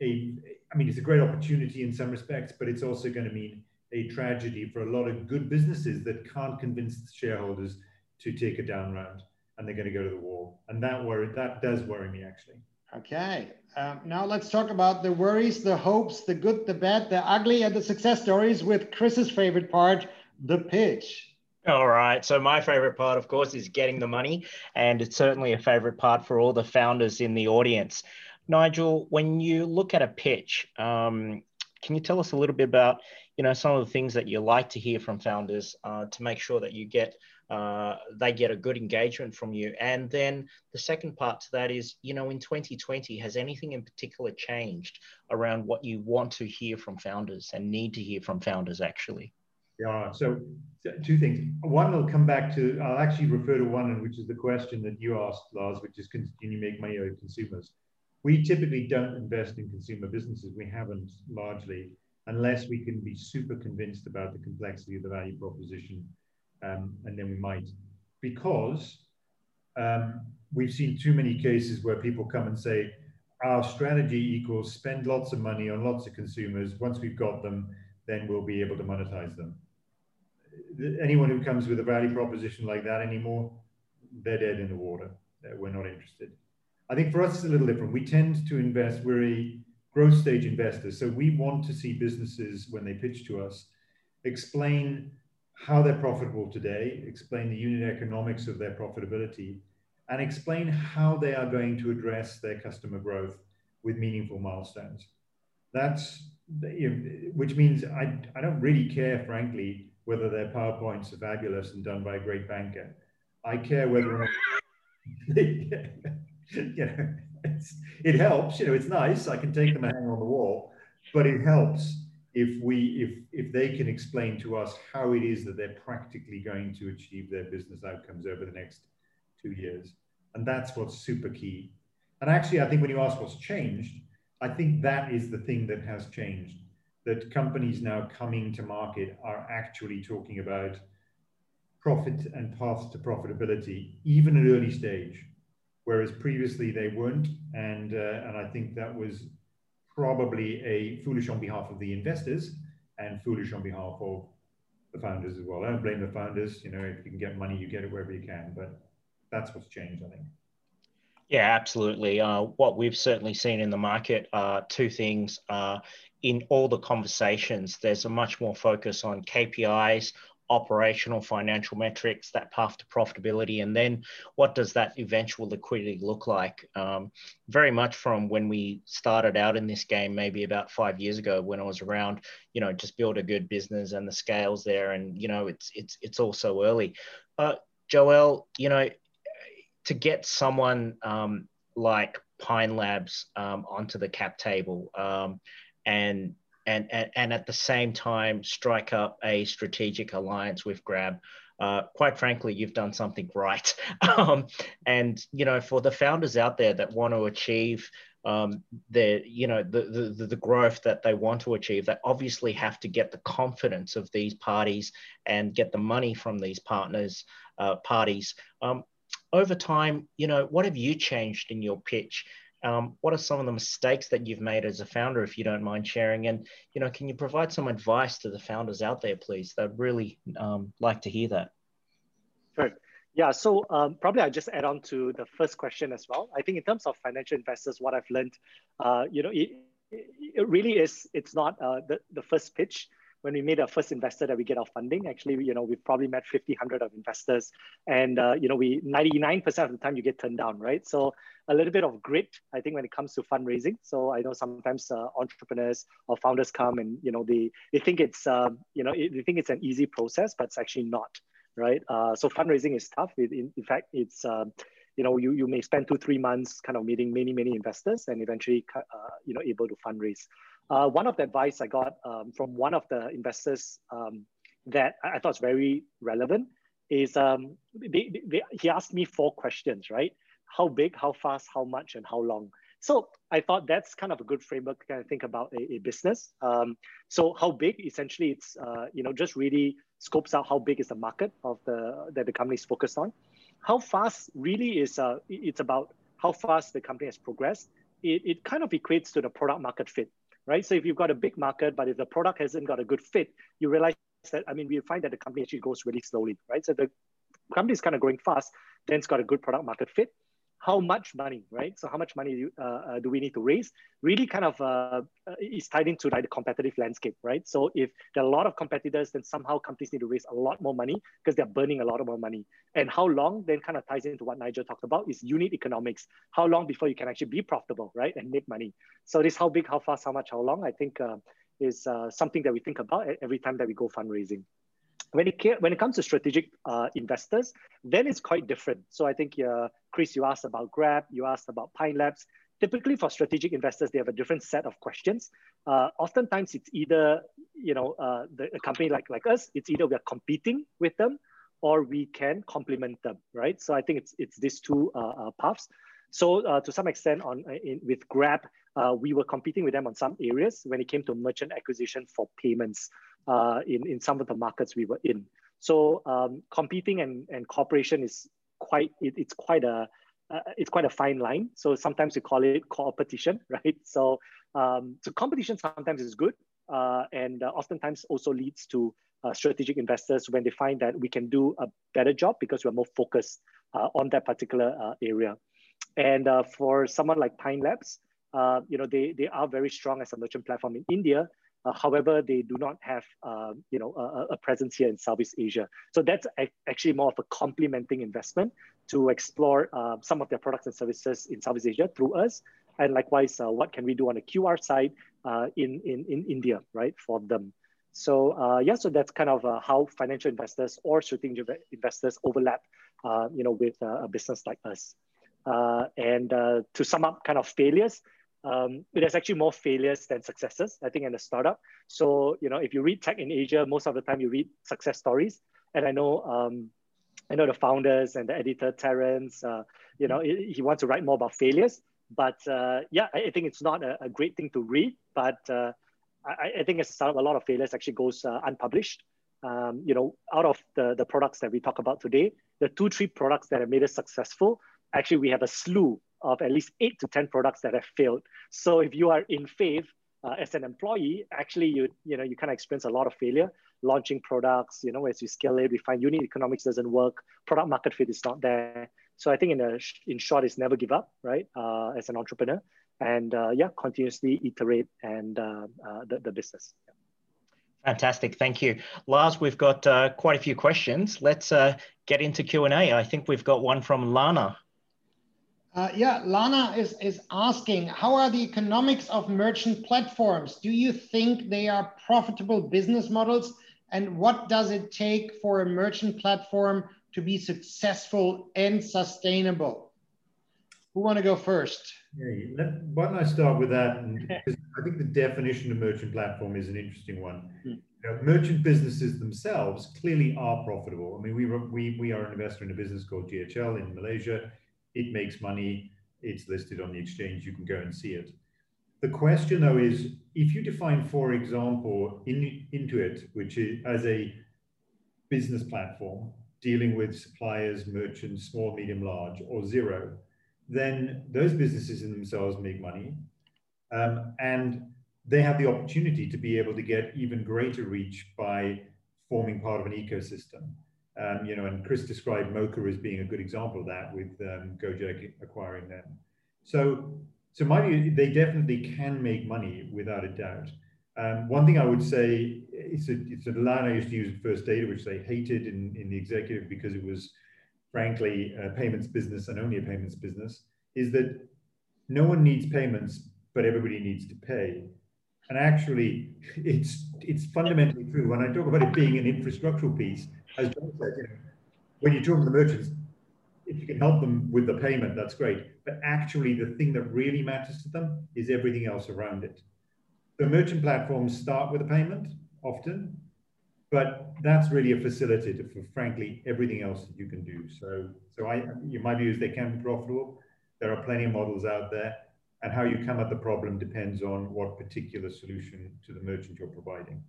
a, I mean, it's a great opportunity in some respects, but it's also going to mean a tragedy for a lot of good businesses that can't convince the shareholders to take a down round and they're going to go to the wall. And that worry, that does worry me actually. Okay, um, now let's talk about the worries, the hopes, the good, the bad, the ugly, and the success stories with Chris's favorite part, the pitch. All right. So my favorite part, of course, is getting the money, and it's certainly a favorite part for all the founders in the audience. Nigel, when you look at a pitch, um, can you tell us a little bit about, you know, some of the things that you like to hear from founders uh, to make sure that you get uh, they get a good engagement from you. And then the second part to that is, you know, in 2020, has anything in particular changed around what you want to hear from founders and need to hear from founders actually? Yeah, so two things. One I'll come back to, I'll actually refer to one, which is the question that you asked, Lars, which is can you make money out of consumers? We typically don't invest in consumer businesses. We haven't largely, unless we can be super convinced about the complexity of the value proposition um, and then we might, because um, we've seen too many cases where people come and say, our strategy equals spend lots of money on lots of consumers. Once we've got them, then we'll be able to monetize them. Anyone who comes with a value proposition like that anymore, they're dead in the water. We're not interested. I think for us, it's a little different. We tend to invest, we're a growth stage investor. So we want to see businesses, when they pitch to us, explain how they're profitable today, explain the unit economics of their profitability, and explain how they are going to address their customer growth with meaningful milestones. That's you know, which means I, I don't really care, frankly, whether their PowerPoints are fabulous and done by a great banker. I care whether or not you know, it helps. You know, it's nice. I can take them and hang on the wall, but it helps if we if if they can explain to us how it is that they're practically going to achieve their business outcomes over the next two years and that's what's super key and actually i think when you ask what's changed i think that is the thing that has changed that companies now coming to market are actually talking about profit and path to profitability even at early stage whereas previously they weren't and uh, and i think that was probably a foolish on behalf of the investors and foolish on behalf of the founders as well. I don't blame the founders. You know, if you can get money, you get it wherever you can. But that's what's changed, I think. Yeah, absolutely. Uh, what we've certainly seen in the market are two things. Uh, in all the conversations, there's a much more focus on KPIs, operational financial metrics, that path to profitability, and then what does that eventual liquidity look like? Um, very much from when we started out in this game, maybe about five years ago, when I was around, you know, just build a good business and the scales there, and you know, it's it's it's all so early. Joel, you know, to get someone um, like Pine Labs um, onto the cap table um, and, and, and, and at the same time strike up a strategic alliance with Grab. Uh, quite frankly, you've done something right. Um, and, you know, for the founders out there that want to achieve um, the you know the, the the growth that they want to achieve they obviously have to get the confidence of these parties and get the money from these partners uh, parties um, over time, you know, what have you changed in your pitch? Um, what are some of the mistakes that you've made as a founder, if you don't mind sharing? And, you know, can you provide some advice to the founders out there, please? They'd really um, like to hear that. Sure. Yeah, so um, probably I'll just add on to the first question as well. I think in terms of financial investors, what I've learned, uh, you know, it, it really is, it's not uh, the, the first pitch when we made our first investor that we get our funding, actually, you know, we've probably met 50, 100 of investors. And, uh, you know, we 99% of the time you get turned down, right? So a little bit of grit, I think, when it comes to fundraising. So I know sometimes uh, entrepreneurs or founders come and, you know, they, they think it's, uh, you know, they think it's an easy process, but it's actually not, right? Uh, so fundraising is tough. It, in, in fact, it's, um, you know, you, you may spend two, three months kind of meeting many, many investors and eventually, uh, you know, able to fundraise. Uh, one of the advice I got um, from one of the investors um, that I thought was very relevant is um, they, they, he asked me four questions, right? How big, how fast, how much, and how long. So I thought that's kind of a good framework to kind of think about a, a business. Um, so how big? Essentially, it's uh, you know just really scopes out how big is the market of the that the company is focused on. How fast really is uh, it's about how fast the company has progressed. It, it kind of equates to the product market fit right? So if you've got a big market, but if the product hasn't got a good fit, you realize that, I mean, we find that the company actually goes really slowly, right? So the company is kind of growing fast, then it's got a good product market fit how much money, right? So how much money do, uh, uh, do we need to raise? Really kind of uh, uh, is tied into like the competitive landscape, right? So if there are a lot of competitors, then somehow companies need to raise a lot more money because they're burning a lot more money. And how long then kind of ties into what Nigel talked about is unit economics. How long before you can actually be profitable, right? And make money. So this how big, how fast, how much, how long, I think uh, is uh, something that we think about every time that we go fundraising when it, when it comes to strategic uh, investors, then it's quite different. So I think, uh, Chris, you asked about Grab, you asked about Pine Labs. Typically for strategic investors, they have a different set of questions. Uh, oftentimes it's either, you know, uh, the, a company like, like us, it's either we are competing with them or we can complement them, right? So I think it's, it's these two uh, uh, paths. So to some extent on in, with Grab, we were competing with them on some areas when it came to merchant acquisition for payments uh, in, in some of the markets we were in. So um, competing and, and cooperation is quite, it, it's quite a, uh, it's quite a fine line. So sometimes we call it competition, right? So, um, so competition sometimes is good uh, and uh, oftentimes also leads to uh, strategic investors when they find that we can do a better job because we're more focused uh, on that particular area. And for someone like Pine Labs, you know, they, they are very strong as a merchant platform in India, however, they do not have uh, you know a, a, presence here in Southeast Asia. So that's a, actually more of a complementing investment to explore uh, some of their products and services in Southeast Asia through us. And likewise, uh, what can we do on the QR side uh, in, in, in India, right, for them. So uh, yeah, so that's kind of how financial investors or strategic investors overlap, you know, with a business like us. and to sum up kind of failures, um, there's actually more failures than successes, I think, in a startup. So, you know, if you read tech in Asia, most of the time you read success stories. And I know, um, I know the founders and the editor, Terence, uh, you know, he, he, wants to write more about failures. But uh, yeah, I, think it's not a, a, great thing to read. But uh, I, I, think as a startup, a lot of failures actually goes uh, unpublished. Um, you know, out of the, the products that we talk about today, the two, three products that have made us successful, actually we have a slew of at least eight to 10 products that have failed. So if you are in Fave uh, as an employee, actually you, you know, you kind of experience a lot of failure launching products, you know, as you scale it, we find unit economics doesn't work, product market fit is not there. So I think in, a, in short, is never give up, right? Uh, as an entrepreneur and uh, yeah, continuously iterate and uh, uh, the, the business. Fantastic, thank you. Lars, we've got uh, quite a few questions. Let's uh, get into Q&A. I think we've got one from Lana. Uh, yeah, Lana is, is asking, how are the economics of merchant platforms? Do you think they are profitable business models? And what does it take for a merchant platform to be successful and sustainable? Who want to go first? Yeah, why don't I start with that? And, I think the definition of merchant platform is an interesting one. Hmm. You know, merchant businesses themselves clearly are profitable. I mean, we, we, we are an investor in a business called GHL in Malaysia it makes money, it's listed on the exchange, you can go and see it. The question though is, if you define, for example, in, Intuit, which is as a business platform dealing with suppliers, merchants, small, medium, large, or zero, then those businesses in themselves make money. Um, and they have the opportunity to be able to get even greater reach by forming part of an ecosystem. Um, you know, and Chris described Moka as being a good example of that with um, Gojek acquiring them. So, so my view, they definitely can make money without a doubt. Um, one thing I would say, it's a, it's a line I used to use at First Data, which they hated in, in the executive because it was frankly a payments business and only a payments business, is that no one needs payments, but everybody needs to pay. And actually, it's, it's fundamentally true. When I talk about it being an infrastructural piece, as John said, you know, when you talk to the merchants, if you can help them with the payment, that's great. But actually, the thing that really matters to them is everything else around it. The merchant platforms start with a payment often, but that's really a facilitator for, frankly, everything else that you can do. So, so I, my view is they can be profitable. There are plenty of models out there, and how you come at the problem depends on what particular solution to the merchant you're providing.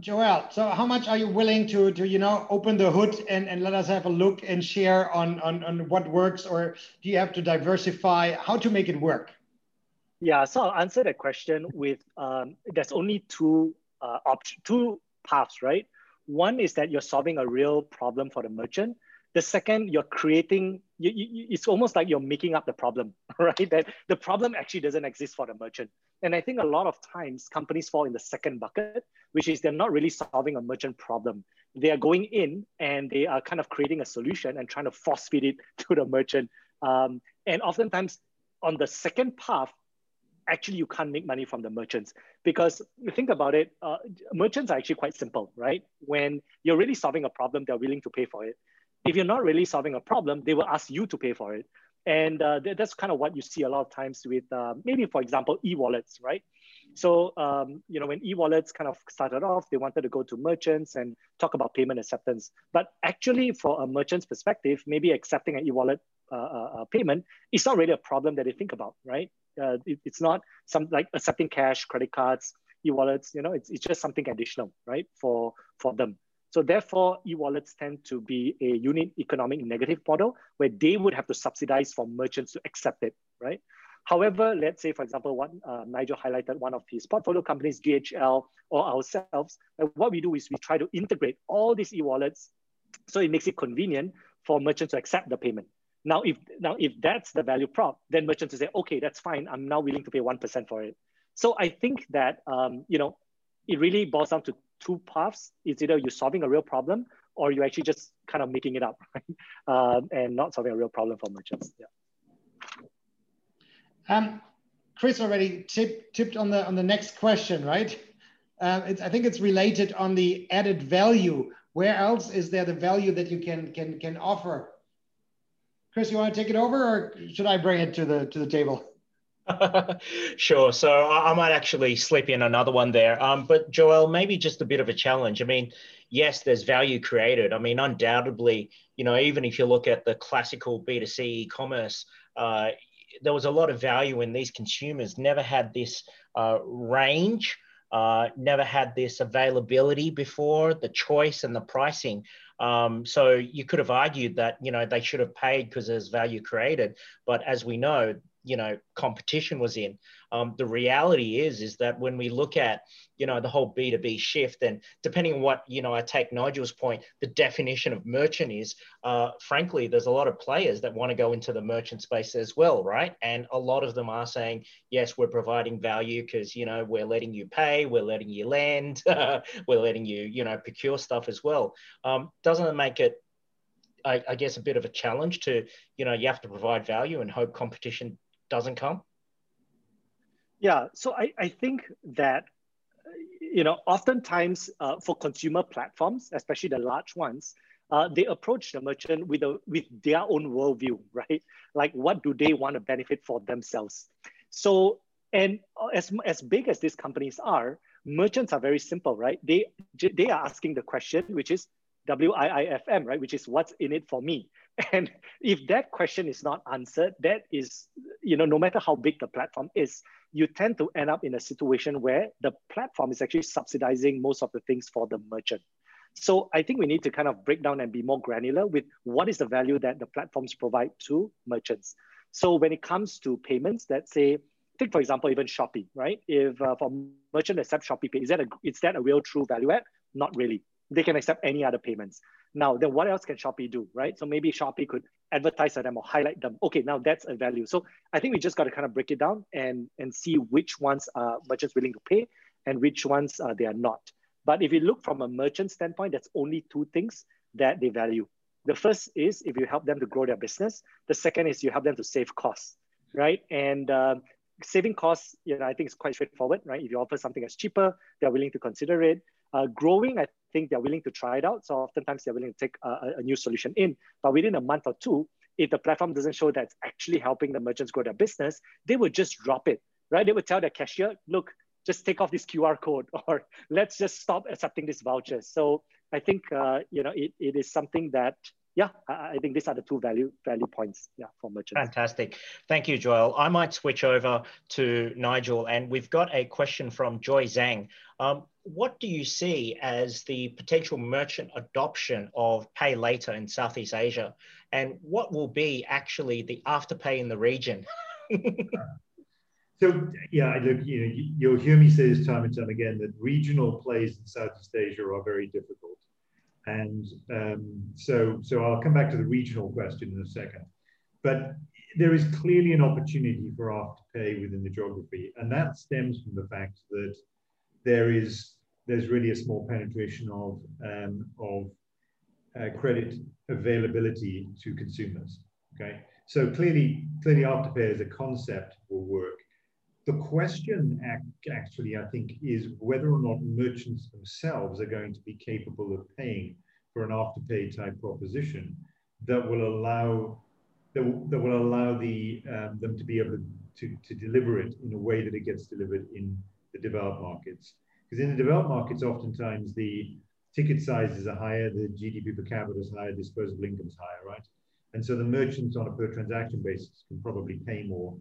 Joel, so how much are you willing to, to you know, open the hood and, and let us have a look and share on, on, on what works, or do you have to diversify how to make it work? Yeah, so I'll answer that question with um, there's only two uh, options, two paths, right? One is that you're solving a real problem for the merchant. The second, you're creating, you, you, it's almost like you're making up the problem, right? That the problem actually doesn't exist for the merchant. And I think a lot of times companies fall in the second bucket, which is they're not really solving a merchant problem. They are going in and they are kind of creating a solution and trying to force feed it to the merchant. Um, and oftentimes on the second path, actually you can't make money from the merchants because you think about it, uh, merchants are actually quite simple, right? When you're really solving a problem, they're willing to pay for it. If you're not really solving a problem, they will ask you to pay for it. And uh, that's kind of what you see a lot of times with uh, maybe, for example, e-wallets, right? So, um, you know, when e-wallets kind of started off, they wanted to go to merchants and talk about payment acceptance. But actually, for a merchant's perspective, maybe accepting an e-wallet uh, uh, uh payment is not really a problem that they think about, right? Uh, it, it's not some like accepting cash, credit cards, e-wallets. You know, it's, it's just something additional, right, for for them. So therefore, e-wallets tend to be a unit economic negative model where they would have to subsidize for merchants to accept it, right? However, let's say, for example, one uh, Nigel highlighted one of his portfolio companies, GHL or ourselves. what we do is we try to integrate all these e-wallets so it makes it convenient for merchants to accept the payment. Now, if now if that's the value prop, then merchants will say, okay, that's fine. I'm now willing to pay one percent for it. So I think that um, you know it really boils down to two paths. It's either you're solving a real problem or you're actually just kind of making it up um, and not solving a real problem for merchants. Yeah. Um, Chris already tip, tipped on the on the next question, right? Uh, I think it's related on the added value. Where else is there the value that you can can can offer? Chris, you want to take it over, or should I bring it to the to the table? sure. So I, I, might actually slip in another one there. Um, but Joel, maybe just a bit of a challenge. I mean, yes, there's value created. I mean, undoubtedly, you know, even if you look at the classical B2C e-commerce, uh, there was a lot of value in these consumers never had this uh, range, uh, never had this availability before, the choice and the pricing. Um, so you could have argued that you know they should have paid because there's value created, but as we know, you know competition was in. Um, the reality is is that when we look at you know the whole b2b shift and depending on what you know i take nigel's point the definition of merchant is uh, frankly there's a lot of players that want to go into the merchant space as well right? And a lot of them are saying yes we're providing value because you know we're letting you pay we're letting you land we're letting you you know procure stuff as well. Um, doesn't it make it I, I, guess a bit of a challenge to you know you have to provide value and hope competition doesn't come? Yeah, so I, I think that you know oftentimes uh, for consumer platforms, especially the large ones, uh, they approach the merchant with a with their own worldview, right? Like what do they want to benefit for themselves? So and as as big as these companies are, merchants are very simple, right? They they are asking the question, which is WIIFM, right? Which is what's in it for me. And if that question is not answered, that is, you know, no matter how big the platform is, you tend to end up in a situation where the platform is actually subsidizing most of the things for the merchant. So I think we need to kind of break down and be more granular with what is the value that the platforms provide to merchants. So when it comes to payments, let's say, take for example, even Shopee, right? If uh, for merchant accept Shopee Pay, is that a, is that a real true value add? Not really. They can accept any other payments. Now, then what else can Shopee do, right? So maybe Shopee could advertise to them or highlight them. Okay, now that's a value. So I think we just got to kind of break it down and, and see which ones are merchants willing to pay and which ones uh, they are not. But if you look from a merchant standpoint, that's only two things that they value. The first is if you help them to grow their business. The second is you help them to save costs, right? And um, saving costs, you know, I think is quite straightforward, right? If you offer something that's cheaper, they're willing to consider it. Uh, growing, I think they're willing to try it out. So oftentimes they're willing to take a, a, new solution in. But within a month or two, if the platform doesn't show that it's actually helping the merchants grow their business, they would just drop it, right? They would tell their cashier, look, just take off this QR code or let's just stop accepting these vouchers. So I think, uh, you know, it, it is something that yeah, I, think these are the two value value points yeah, for merchants. Fantastic. Thank you, Joel. I might switch over to Nigel, and we've got a question from Joy Zhang. Um, what do you see as the potential merchant adoption of pay later in Southeast Asia? And what will be actually the afterpay in the region? so yeah, look, you know, you'll hear me say this time and time again that regional plays in Southeast Asia are very difficult. And um, so, so I'll come back to the regional question in a second. But there is clearly an opportunity for afterpay within the geography, and that stems from the fact that there is there's really a small penetration of um, of uh, credit availability to consumers. Okay, so clearly, clearly, afterpay as a concept will work. The question actually, I think, is whether or not merchants themselves are going to be capable of paying for an afterpay type proposition that will allow that will, that will allow the um, them to be able to, to deliver it in a way that it gets delivered in the developed markets. Because in the developed markets, oftentimes the ticket sizes are higher, the GDP per capita is higher, disposable income is higher, right? And so the merchants on a per transaction basis can probably pay more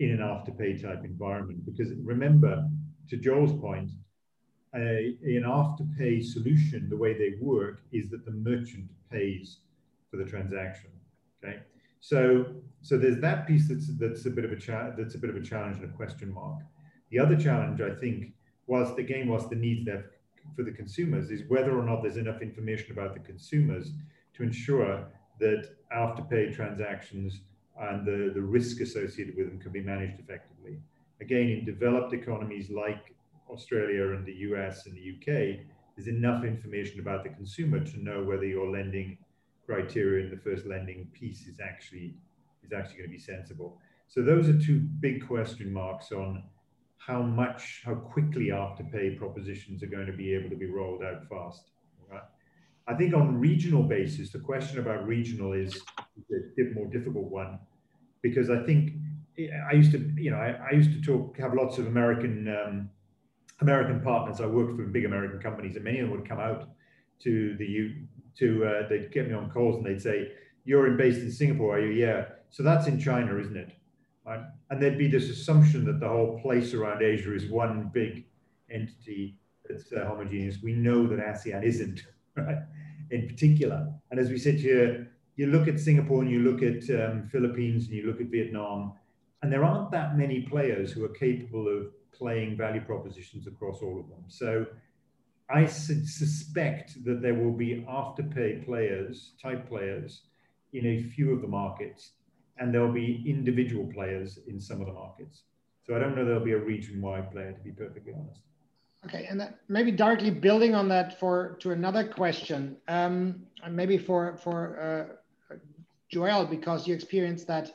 in an afterpay type environment. Because remember, to Joel's point, a, an afterpay solution, the way they work is that the merchant pays for the transaction. Okay, so so there's that piece that's that's a bit of a cha- that's a bit of a challenge and a question mark. The other challenge, I think, whilst again, whilst the needs there for the consumers is whether or not there's enough information about the consumers to ensure that afterpay transactions and the, the risk associated with them can be managed effectively. Again, in developed economies like Australia and the US and the UK, there's enough information about the consumer to know whether your lending criteria in the first lending piece is actually is actually going to be sensible. So those are two big question marks on how much, how quickly afterpay propositions are going to be able to be rolled out fast. I think on regional basis, the question about regional is a bit more difficult one because I think I used to, you know, I, I used to talk, have lots of American um, American partners. I worked for big American companies, and many of them would come out to the U to uh, they'd get me on calls and they'd say, "You're in based in Singapore, are you?" Yeah. So that's in China, isn't it? Right? And there'd be this assumption that the whole place around Asia is one big entity that's uh, homogeneous. We know that ASEAN isn't, right? In particular, and as we sit here, you look at Singapore and you look at um, Philippines and you look at Vietnam, And there aren't that many players who are capable of playing value propositions across all of them. So I su suspect that there will be afterpay players, type players, in a few of the markets, and there'll be individual players in some of the markets. So I don't know there'll be a region-wide player, to be perfectly honest. Okay, and that, maybe directly building on that for to another question, um, maybe for for uh, Joel, because you experienced that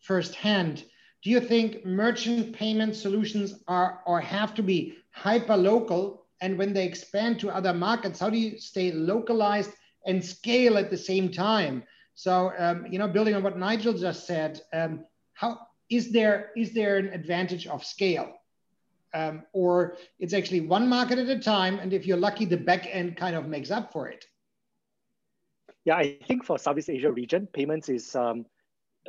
firsthand. Do you think merchant payment solutions are or have to be hyper local? And when they expand to other markets, how do you stay localized and scale at the same time? So um, you know, building on what Nigel just said, um, how is there is there an advantage of scale? Um, or it's actually one market at a time, and if you're lucky, the back end kind of makes up for it. Yeah, I think for Southeast Asia region, payments is um,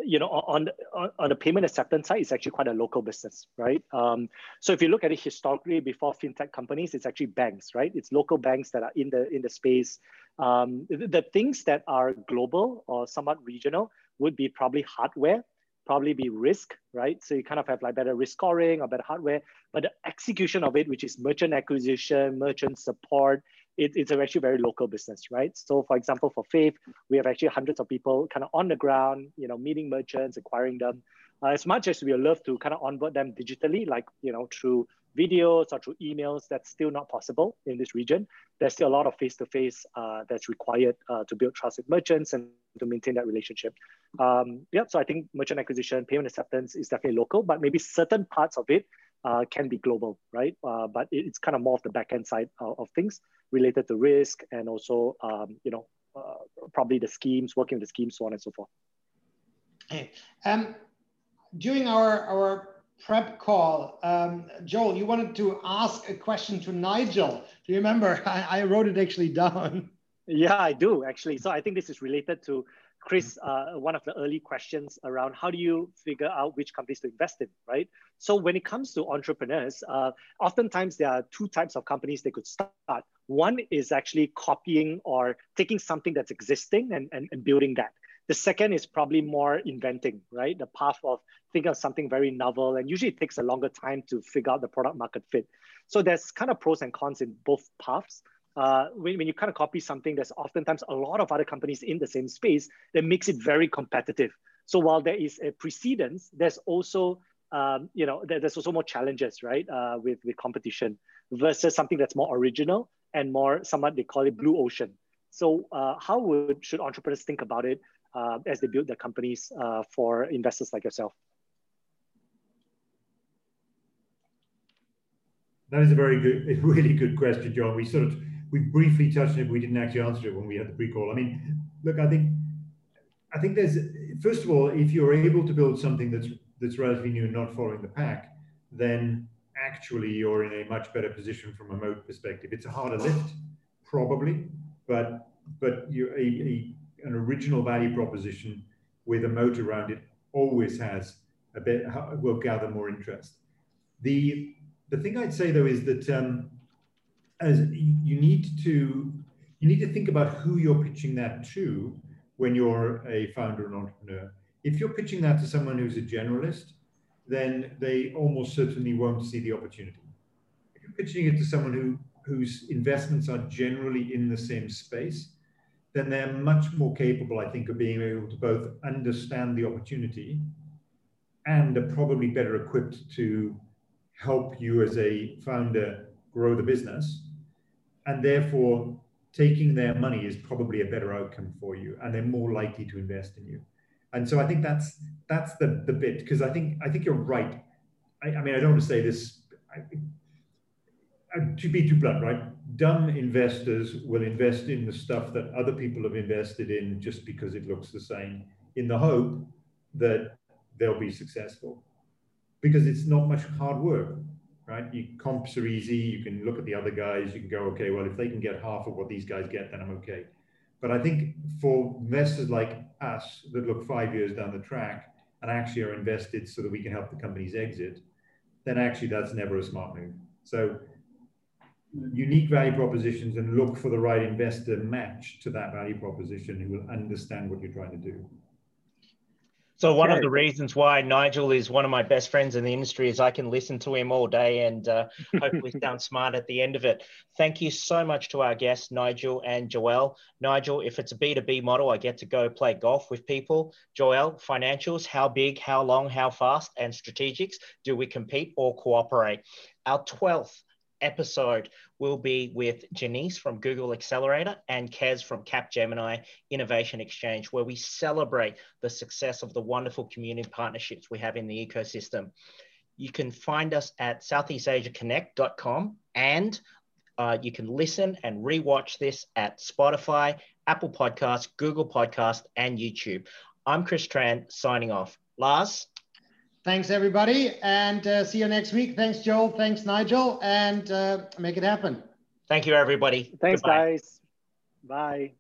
you know, on, on, on the payment acceptance side, it's actually quite a local business, right? Um, so if you look at it historically before fintech companies, it's actually banks, right? It's local banks that are in the in the space. Um, the, the things that are global or somewhat regional would be probably hardware, probably be risk, right? So you kind of have like better risk scoring or better hardware, but the execution of it, which is merchant acquisition, merchant support, it, it's actually very local business, right? So for example, for Fave, we have actually hundreds of people kind of on the ground, you know, meeting merchants, acquiring them. Uh, as much as we love to kind of onboard them digitally, like, you know, through videos or through emails, that's still not possible in this region. There's still a lot of face-to-face uh, that's required uh, to build trust with merchants and to maintain that relationship. Um, yeah, so I think merchant acquisition, payment acceptance is definitely local, but maybe certain parts of it uh, can be global, right? Uh, but it's kind of more of the back-end side of, things related to risk and also, um, you know, uh, probably the schemes, working with the schemes, so on and so forth. Okay. Um, during our, our prep call, um, Joel, you wanted to ask a question to Nigel. Do you remember? I, I wrote it actually down. Yeah, I do actually. So I think this is related to Chris, uh, one of the early questions around how do you figure out which companies to invest in, right? So when it comes to entrepreneurs, uh, oftentimes there are two types of companies they could start. One is actually copying or taking something that's existing and, and, and building that. The second is probably more inventing, right? The path of thinking of something very novel, and usually it takes a longer time to figure out the product market fit. So there's kind of pros and cons in both paths uh, when, when you kind of copy something, there's oftentimes a lot of other companies in the same space that makes it very competitive. So while there is a precedence, there's also um, you know there, there's also more challenges, right, uh, with with competition versus something that's more original and more somewhat they call it blue ocean. So uh, how would should entrepreneurs think about it uh, as they build their companies uh, for investors like yourself? That is a very good, really good question, John. We sort of we briefly touched on it, but we didn't actually answer it when we had the pre-call. I mean, look, I think I think there's first of all, if you're able to build something that's that's relatively new and not following the pack, then actually you're in a much better position from a moat perspective. It's a harder lift, probably, but but you're a, a an original value proposition with a moat around it always has a bit will gather more interest. The the thing I'd say though is that um, as you need to you need to think about who you're pitching that to when you're a founder and entrepreneur. If you're pitching that to someone who's a generalist, then they almost certainly won't see the opportunity. If you're pitching it to someone who whose investments are generally in the same space, then they're much more capable, I think, of being able to both understand the opportunity and are probably better equipped to help you as a founder grow the business. And therefore taking their money is probably a better outcome for you and they're more likely to invest in you. And so i think that's that's the the bit because i think i think you're right. I, I, mean i don't want to say this I, to be too blunt right dumb investors will invest in the stuff that other people have invested in just because it looks the same in the hope that they'll be successful because it's not much hard work right? You comps are easy. You can look at the other guys. You can go, okay, well, if they can get half of what these guys get, then I'm okay. But I think for investors like us that look five years down the track and actually are invested so that we can help the companies exit, then actually that's never a smart move. So unique value propositions and look for the right investor match to that value proposition who will understand what you're trying to do. So one of the reasons why Nigel is one of my best friends in the industry is I can listen to him all day and uh, hopefully sound smart at the end of it. Thank you so much to our guests, Nigel and Joel. Nigel, if it's a B2B model, I get to go play golf with people. Joel, financials, how big, how long, how fast, and strategics, do we compete or cooperate? Our 12th episode will be with Janice from Google Accelerator and Kez from Capgemini Innovation Exchange, where we celebrate the success of the wonderful community partnerships we have in the ecosystem. You can find us at southeastasiaconnect.com and uh, you can listen and rewatch this at Spotify, Apple Podcasts, Google Podcast, and YouTube. I'm Chris Tran signing off. Lars? Thanks, everybody, and uh, see you next week. Thanks, Joel. Thanks, Nigel, and uh, make it happen. Thank you, everybody. Thanks, Goodbye. guys. Bye.